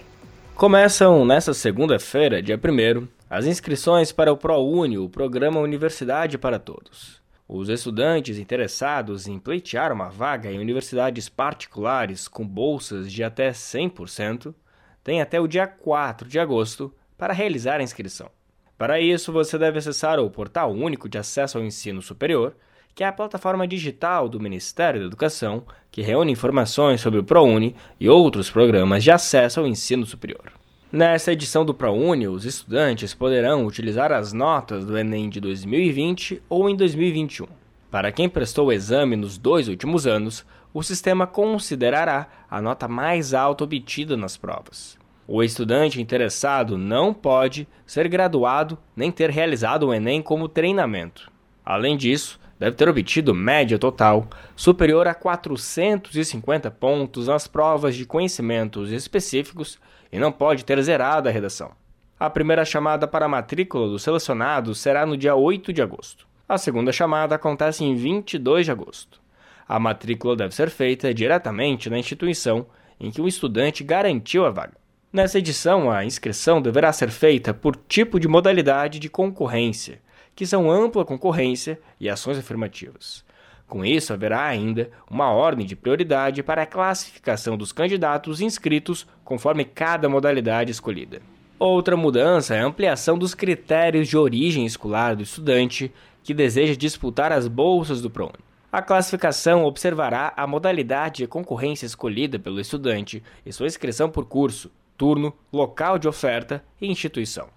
Começam nesta segunda-feira, dia 1 as inscrições para o ProUni, o programa Universidade para Todos. Os estudantes interessados em pleitear uma vaga em universidades particulares com bolsas de até 100% têm até o dia 4 de agosto para realizar a inscrição. Para isso, você deve acessar o Portal Único de Acesso ao Ensino Superior, que é a plataforma digital do Ministério da Educação que reúne informações sobre o ProUni e outros programas de acesso ao ensino superior. Nesta edição do ProUni, os estudantes poderão utilizar as notas do Enem de 2020 ou em 2021. Para quem prestou o exame nos dois últimos anos, o sistema considerará a nota mais alta obtida nas provas. O estudante interessado não pode ser graduado nem ter realizado o Enem como treinamento. Além disso, deve ter obtido média total superior a 450 pontos nas provas de conhecimentos específicos e não pode ter zerado a redação. A primeira chamada para a matrícula dos selecionados será no dia 8 de agosto. A segunda chamada acontece em 22 de agosto. A matrícula deve ser feita diretamente na instituição em que o estudante garantiu a vaga. Nessa edição, a inscrição deverá ser feita por tipo de modalidade de concorrência, que são ampla concorrência e ações afirmativas. Com isso, haverá ainda uma ordem de prioridade para a classificação dos candidatos inscritos conforme cada modalidade escolhida. Outra mudança é a ampliação dos critérios de origem escolar do estudante que deseja disputar as bolsas do ProUni. A classificação observará a modalidade de concorrência escolhida pelo estudante e sua inscrição por curso, turno, local de oferta e instituição.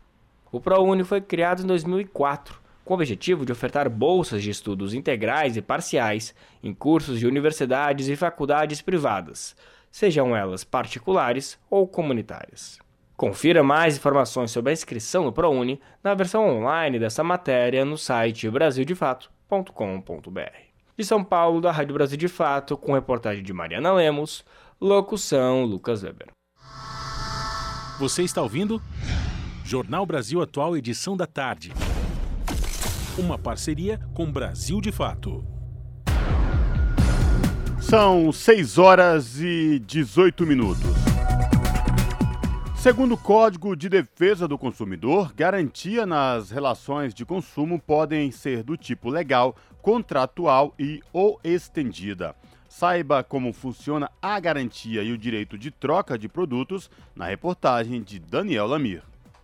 O ProUni foi criado em 2004 com o objetivo de ofertar bolsas de estudos integrais e parciais em cursos de universidades e faculdades privadas, sejam elas particulares ou comunitárias. Confira mais informações sobre a inscrição no ProUni na versão online dessa matéria no site brasildefato.com.br. De São Paulo, da Rádio Brasil de Fato, com reportagem de Mariana Lemos, locução Lucas Weber. Você está ouvindo? Jornal Brasil Atual, edição da tarde. Uma parceria com Brasil de Fato. São 6 horas e 18 minutos. Segundo o Código de Defesa do Consumidor, garantia nas relações de consumo podem ser do tipo legal, contratual e ou estendida. Saiba como funciona a garantia e o direito de troca de produtos na reportagem de Daniel Lamir.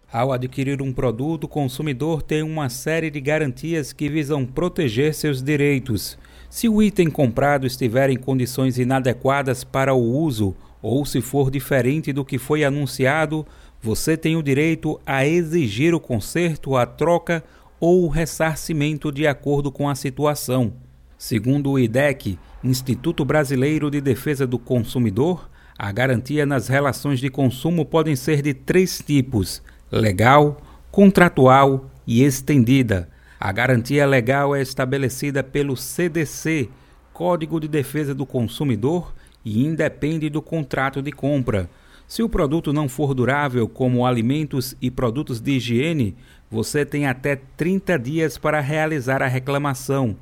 Ao adquirir um produto, o consumidor tem uma série de garantias que visam proteger seus direitos. Se o item comprado estiver em condições inadequadas para o uso ou se for diferente do que foi anunciado, você tem o direito a exigir o conserto, a troca ou o ressarcimento de acordo com a situação. Segundo o IDEC, Instituto Brasileiro de Defesa do Consumidor, a garantia nas relações de consumo podem ser de três tipos: legal, contratual e estendida. A garantia legal é estabelecida pelo CDC, Código de Defesa do Consumidor, e independe do contrato de compra. Se o produto não for durável, como alimentos e produtos de higiene, você tem até 30 dias para realizar a reclamação.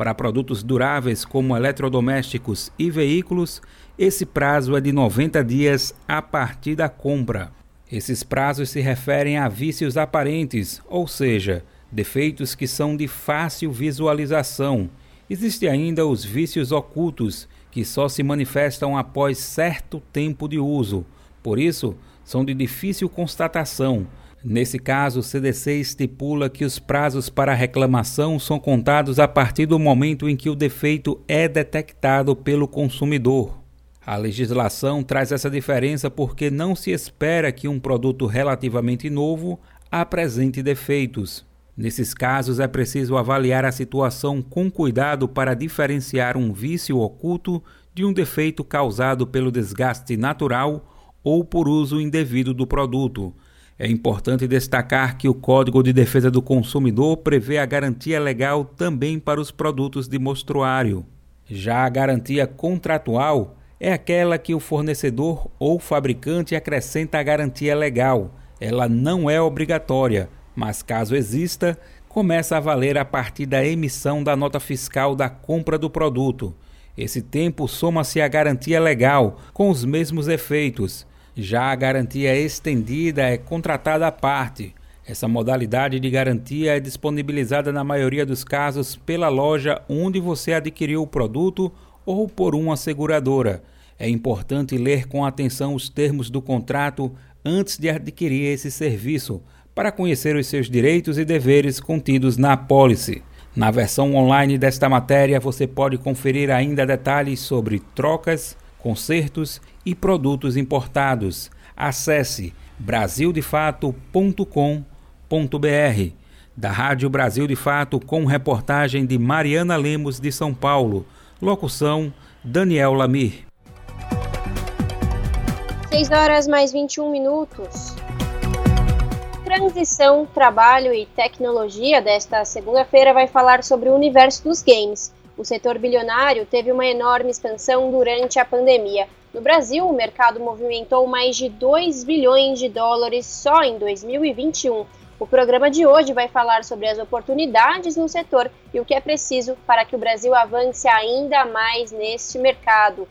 Para produtos duráveis, como eletrodomésticos e veículos, esse prazo é de 90 dias a partir da compra. Esses prazos se referem a vícios aparentes, ou seja, defeitos que são de fácil visualização. Existem ainda os vícios ocultos, que só se manifestam após certo tempo de uso. Por isso, são de difícil constatação. Nesse caso, o CDC estipula que os prazos para reclamação são contados a partir do momento em que o defeito é detectado pelo consumidor. A legislação traz essa diferença porque não se espera que um produto relativamente novo apresente defeitos. Nesses casos, é preciso avaliar a situação com cuidado para diferenciar um vício oculto de um defeito causado pelo desgaste natural ou por uso indevido do produto. É importante destacar que o Código de Defesa do Consumidor prevê a garantia legal também para os produtos de mostruário. Já a garantia contratual é aquela que o fornecedor ou fabricante acrescenta à garantia legal. Ela não é obrigatória, mas caso exista, começa a valer a partir da emissão da nota fiscal da compra do produto. Esse tempo soma-se à garantia legal, com os mesmos efeitos. Já a garantia estendida é contratada à parte. Essa modalidade de garantia é disponibilizada na maioria dos casos pela loja onde você adquiriu o produto ou por uma seguradora. É importante ler com atenção os termos do contrato antes de adquirir esse serviço, para conhecer os seus direitos e deveres contidos na apólice. Na versão online desta matéria, você pode conferir ainda detalhes sobre trocas, consertos e produtos importados. Acesse brasildefato.com.br. Da Rádio Brasil de Fato, com reportagem de Mariana Lemos de São Paulo. Locução: Daniel Lamir. 6 horas mais 21 minutos. Transição, Trabalho e Tecnologia desta segunda-feira vai falar sobre o universo dos games. O setor bilionário teve uma enorme expansão durante a pandemia. No Brasil, o mercado movimentou mais de 2 bilhões de dólares só em 2021. O programa de hoje vai falar sobre as oportunidades no setor e o que é preciso para que o Brasil avance ainda mais neste mercado.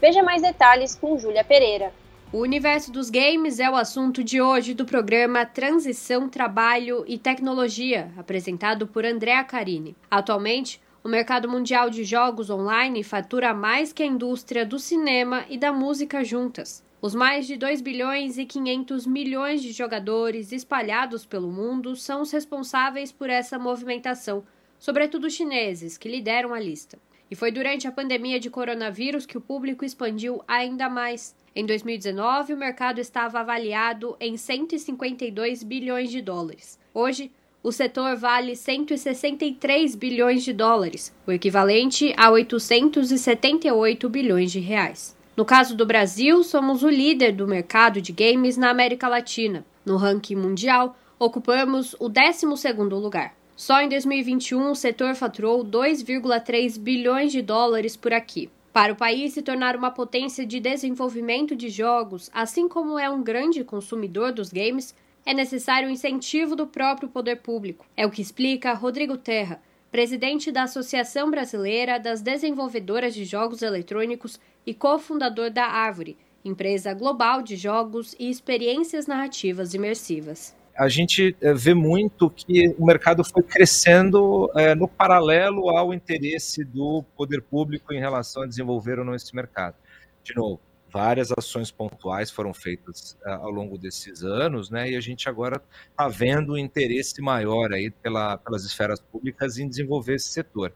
Veja mais detalhes com Júlia Pereira. O universo dos games é o assunto de hoje do programa Transição, Trabalho e Tecnologia, apresentado por Andréa Carini. Atualmente, o mercado mundial de jogos online fatura mais que a indústria do cinema e da música juntas. Os mais de 2 bilhões e 500 milhões de jogadores espalhados pelo mundo são os responsáveis por essa movimentação, sobretudo chineses, que lideram a lista. E foi durante a pandemia de coronavírus que o público expandiu ainda mais. Em 2019, o mercado estava avaliado em 152 bilhões de dólares. Hoje, o setor vale 163 bilhões de dólares, o equivalente a 878 bilhões de reais. No caso do Brasil, somos o líder do mercado de games na América Latina. No ranking mundial, ocupamos o 12º lugar. Só em 2021, o setor faturou 2,3 bilhões de dólares por aqui. Para o país se tornar uma potência de desenvolvimento de jogos, assim como é um grande consumidor dos games, é necessário o incentivo do próprio poder público. É o que explica Rodrigo Terra, presidente da Associação Brasileira das Desenvolvedoras de Jogos Eletrônicos e cofundador da Árvore, empresa global de jogos e experiências narrativas imersivas. A gente eh, vê muito que o mercado foi crescendo é, no paralelo ao interesse do poder público em relação a desenvolver ou não esse mercado. De novo, várias ações pontuais foram feitas uh, ao longo desses anos, né? E a gente agora está vendo um interesse maior aí pela, pelas esferas públicas em desenvolver esse setor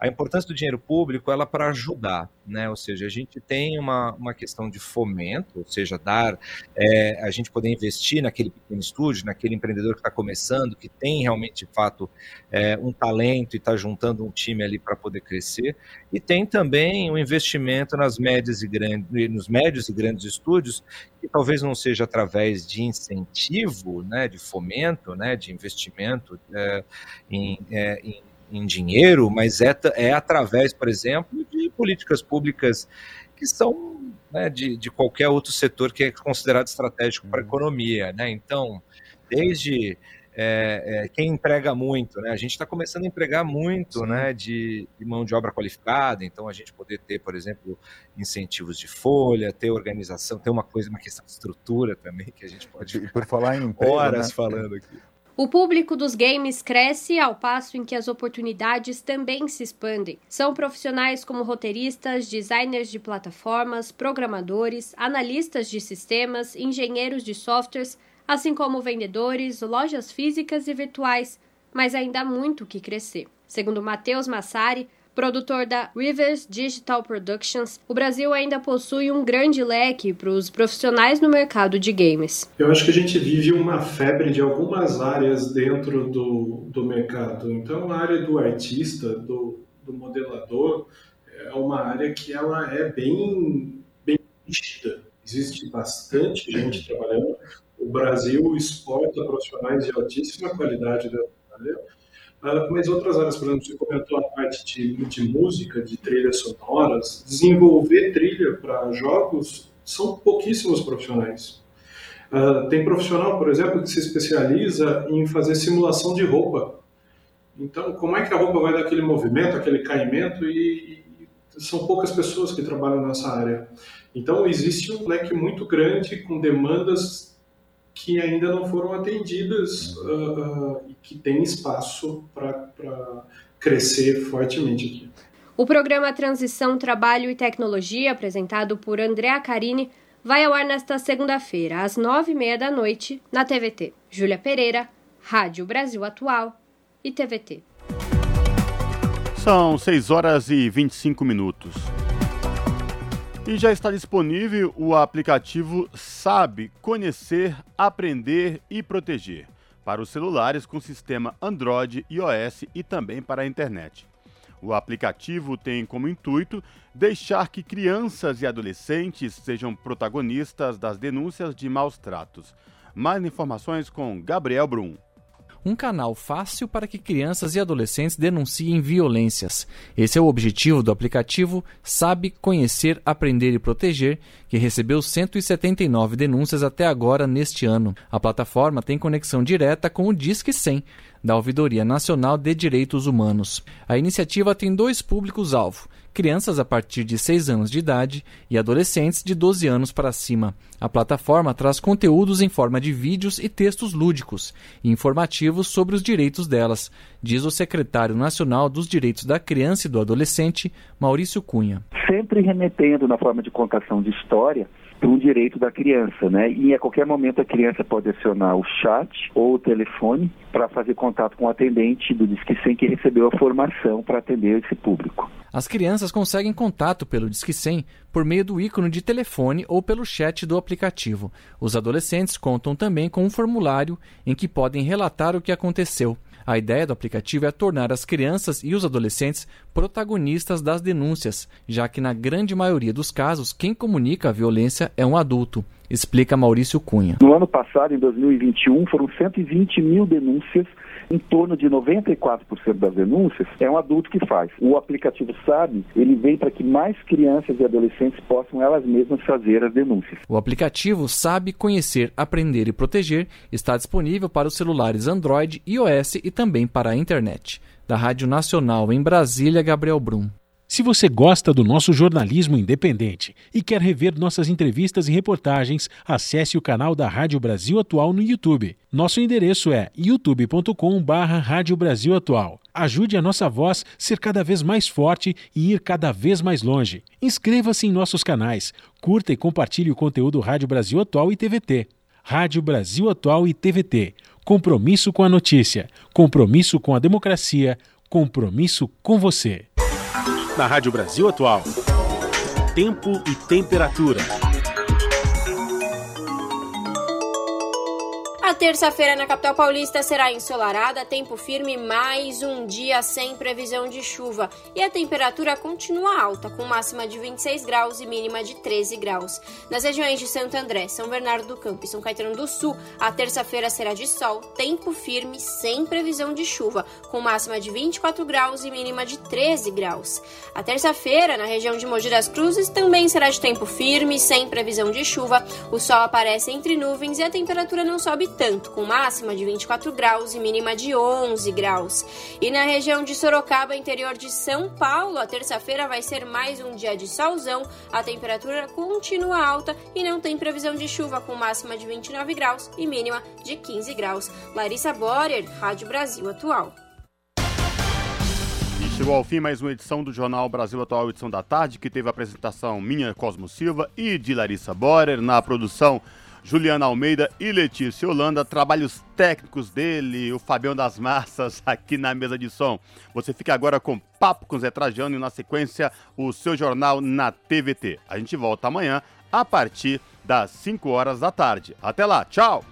a importância do dinheiro público ela para ajudar, né? Ou seja, a gente tem uma, uma questão de fomento, ou seja, dar é, a gente poder investir naquele pequeno estúdio, naquele empreendedor que está começando, que tem realmente de fato é, um talento e está juntando um time ali para poder crescer, e tem também o um investimento nas médias e grandes, nos médios e grandes estúdios, que talvez não seja através de incentivo, né, de fomento, né, de investimento é, em, é, em em dinheiro, mas é, é através, por exemplo, de políticas públicas que são né, de, de qualquer outro setor que é considerado estratégico para a uhum. economia. Né? Então, desde é, é, quem emprega muito, né? A gente está começando a empregar muito, né, de, de, mão de obra qualificada. Então a gente poder ter, por exemplo, incentivos de folha, ter organização, ter uma coisa, uma questão de estrutura também que a gente pode. por falar em emprego, horas né? falando aqui. O público dos games cresce ao passo em que as oportunidades também se expandem. São profissionais como roteiristas, designers de plataformas, programadores, analistas de sistemas, engenheiros de softwares, assim como vendedores, lojas físicas e virtuais, mas ainda há muito que crescer. Segundo Matheus Massari, produtor da Rivers Digital Productions, o Brasil ainda possui um grande leque para os profissionais no mercado de games. Eu acho que a gente vive uma febre de algumas áreas dentro do, do mercado. Então, a área do artista, do, do modelador, é uma área que ela é bem, bem. Existe bastante gente trabalhando. O Brasil exporta profissionais de altíssima qualidade da área mas outras áreas, por exemplo, você comentou a parte de, de música, de trilhas sonoras, desenvolver trilha para jogos são pouquíssimos profissionais. Uh, tem profissional, por exemplo, que se especializa em fazer simulação de roupa. Então, como é que a roupa vai dar aquele movimento, aquele caimento, e, e são poucas pessoas que trabalham nessa área. Então, existe um leque muito grande com demandas que ainda não foram atendidas uh, uh, e que tem espaço para crescer fortemente aqui. O programa Transição, Trabalho e Tecnologia, apresentado por Andréa Carini, vai ao ar nesta segunda-feira, às nove e meia da noite, na TVT. Júlia Pereira, Rádio Brasil Atual e TVT. São 6 horas e 25 minutos. E já está disponível o aplicativo Sabe Conhecer, Aprender e Proteger para os celulares com sistema Android, iOS e também para a internet. O aplicativo tem como intuito deixar que crianças e adolescentes sejam protagonistas das denúncias de maus tratos. Mais informações com Gabriel Brum um canal fácil para que crianças e adolescentes denunciem violências. Esse é o objetivo do aplicativo Sabe Conhecer, Aprender e Proteger, que recebeu 179 denúncias até agora neste ano. A plataforma tem conexão direta com o Disque 100 da Ouvidoria Nacional de Direitos Humanos. A iniciativa tem dois públicos-alvo crianças a partir de 6 anos de idade e adolescentes de 12 anos para cima. A plataforma traz conteúdos em forma de vídeos e textos lúdicos e informativos sobre os direitos delas, diz o secretário nacional dos Direitos da Criança e do Adolescente, Maurício Cunha. Sempre remetendo na forma de contação de história para um direito da criança, né? E a qualquer momento a criança pode acionar o chat ou o telefone para fazer contato com o atendente do Disque 100 que recebeu a formação para atender esse público. As crianças conseguem contato pelo Disque 100 por meio do ícone de telefone ou pelo chat do aplicativo. Os adolescentes contam também com um formulário em que podem relatar o que aconteceu. A ideia do aplicativo é tornar as crianças e os adolescentes protagonistas das denúncias, já que na grande maioria dos casos quem comunica a violência é um adulto, explica Maurício Cunha. No ano passado, em 2021, foram 120 mil denúncias em torno de 94% das denúncias é um adulto que faz. O aplicativo Sabe, ele vem para que mais crianças e adolescentes possam elas mesmas fazer as denúncias. O aplicativo Sabe Conhecer, Aprender e Proteger está disponível para os celulares Android, iOS e também para a internet. Da Rádio Nacional em Brasília, Gabriel Brum. Se você gosta do nosso jornalismo independente e quer rever nossas entrevistas e reportagens, acesse o canal da Rádio Brasil Atual no YouTube. Nosso endereço é youtube.com/barra Rádio Brasil Atual. Ajude a nossa voz ser cada vez mais forte e ir cada vez mais longe. Inscreva-se em nossos canais, curta e compartilhe o conteúdo Rádio Brasil Atual e TVT. Rádio Brasil Atual e TVT. Compromisso com a notícia, compromisso com a democracia, compromisso com você na Rádio Brasil Atual. Tempo e temperatura. Terça-feira na capital paulista será ensolarada, tempo firme, mais um dia sem previsão de chuva. E a temperatura continua alta, com máxima de 26 graus e mínima de 13 graus. Nas regiões de Santo André, São Bernardo do Campo e São Caetano do Sul, a terça-feira será de sol, tempo firme, sem previsão de chuva, com máxima de 24 graus e mínima de 13 graus. A terça-feira, na região de Mogi das Cruzes, também será de tempo firme, sem previsão de chuva. O sol aparece entre nuvens e a temperatura não sobe tanto, com máxima de 24 graus e mínima de 11 graus. E na região de Sorocaba, interior de São Paulo, a terça-feira vai ser mais um dia de solzão, a temperatura continua alta e não tem previsão de chuva, com máxima de 29 graus e mínima de 15 graus. Larissa Borer, Rádio Brasil Atual. Chegou ao fim mais uma edição do Jornal Brasil Atual, edição da tarde, que teve a apresentação minha, Cosmo Silva, e de Larissa Borer, na produção Juliana Almeida e Letícia Holanda, trabalhos técnicos dele, o Fabião das Massas aqui na mesa de som. Você fica agora com Papo com Zé Trajano e na sequência o seu jornal na TVT. A gente volta amanhã a partir das 5 horas da tarde. Até lá, tchau!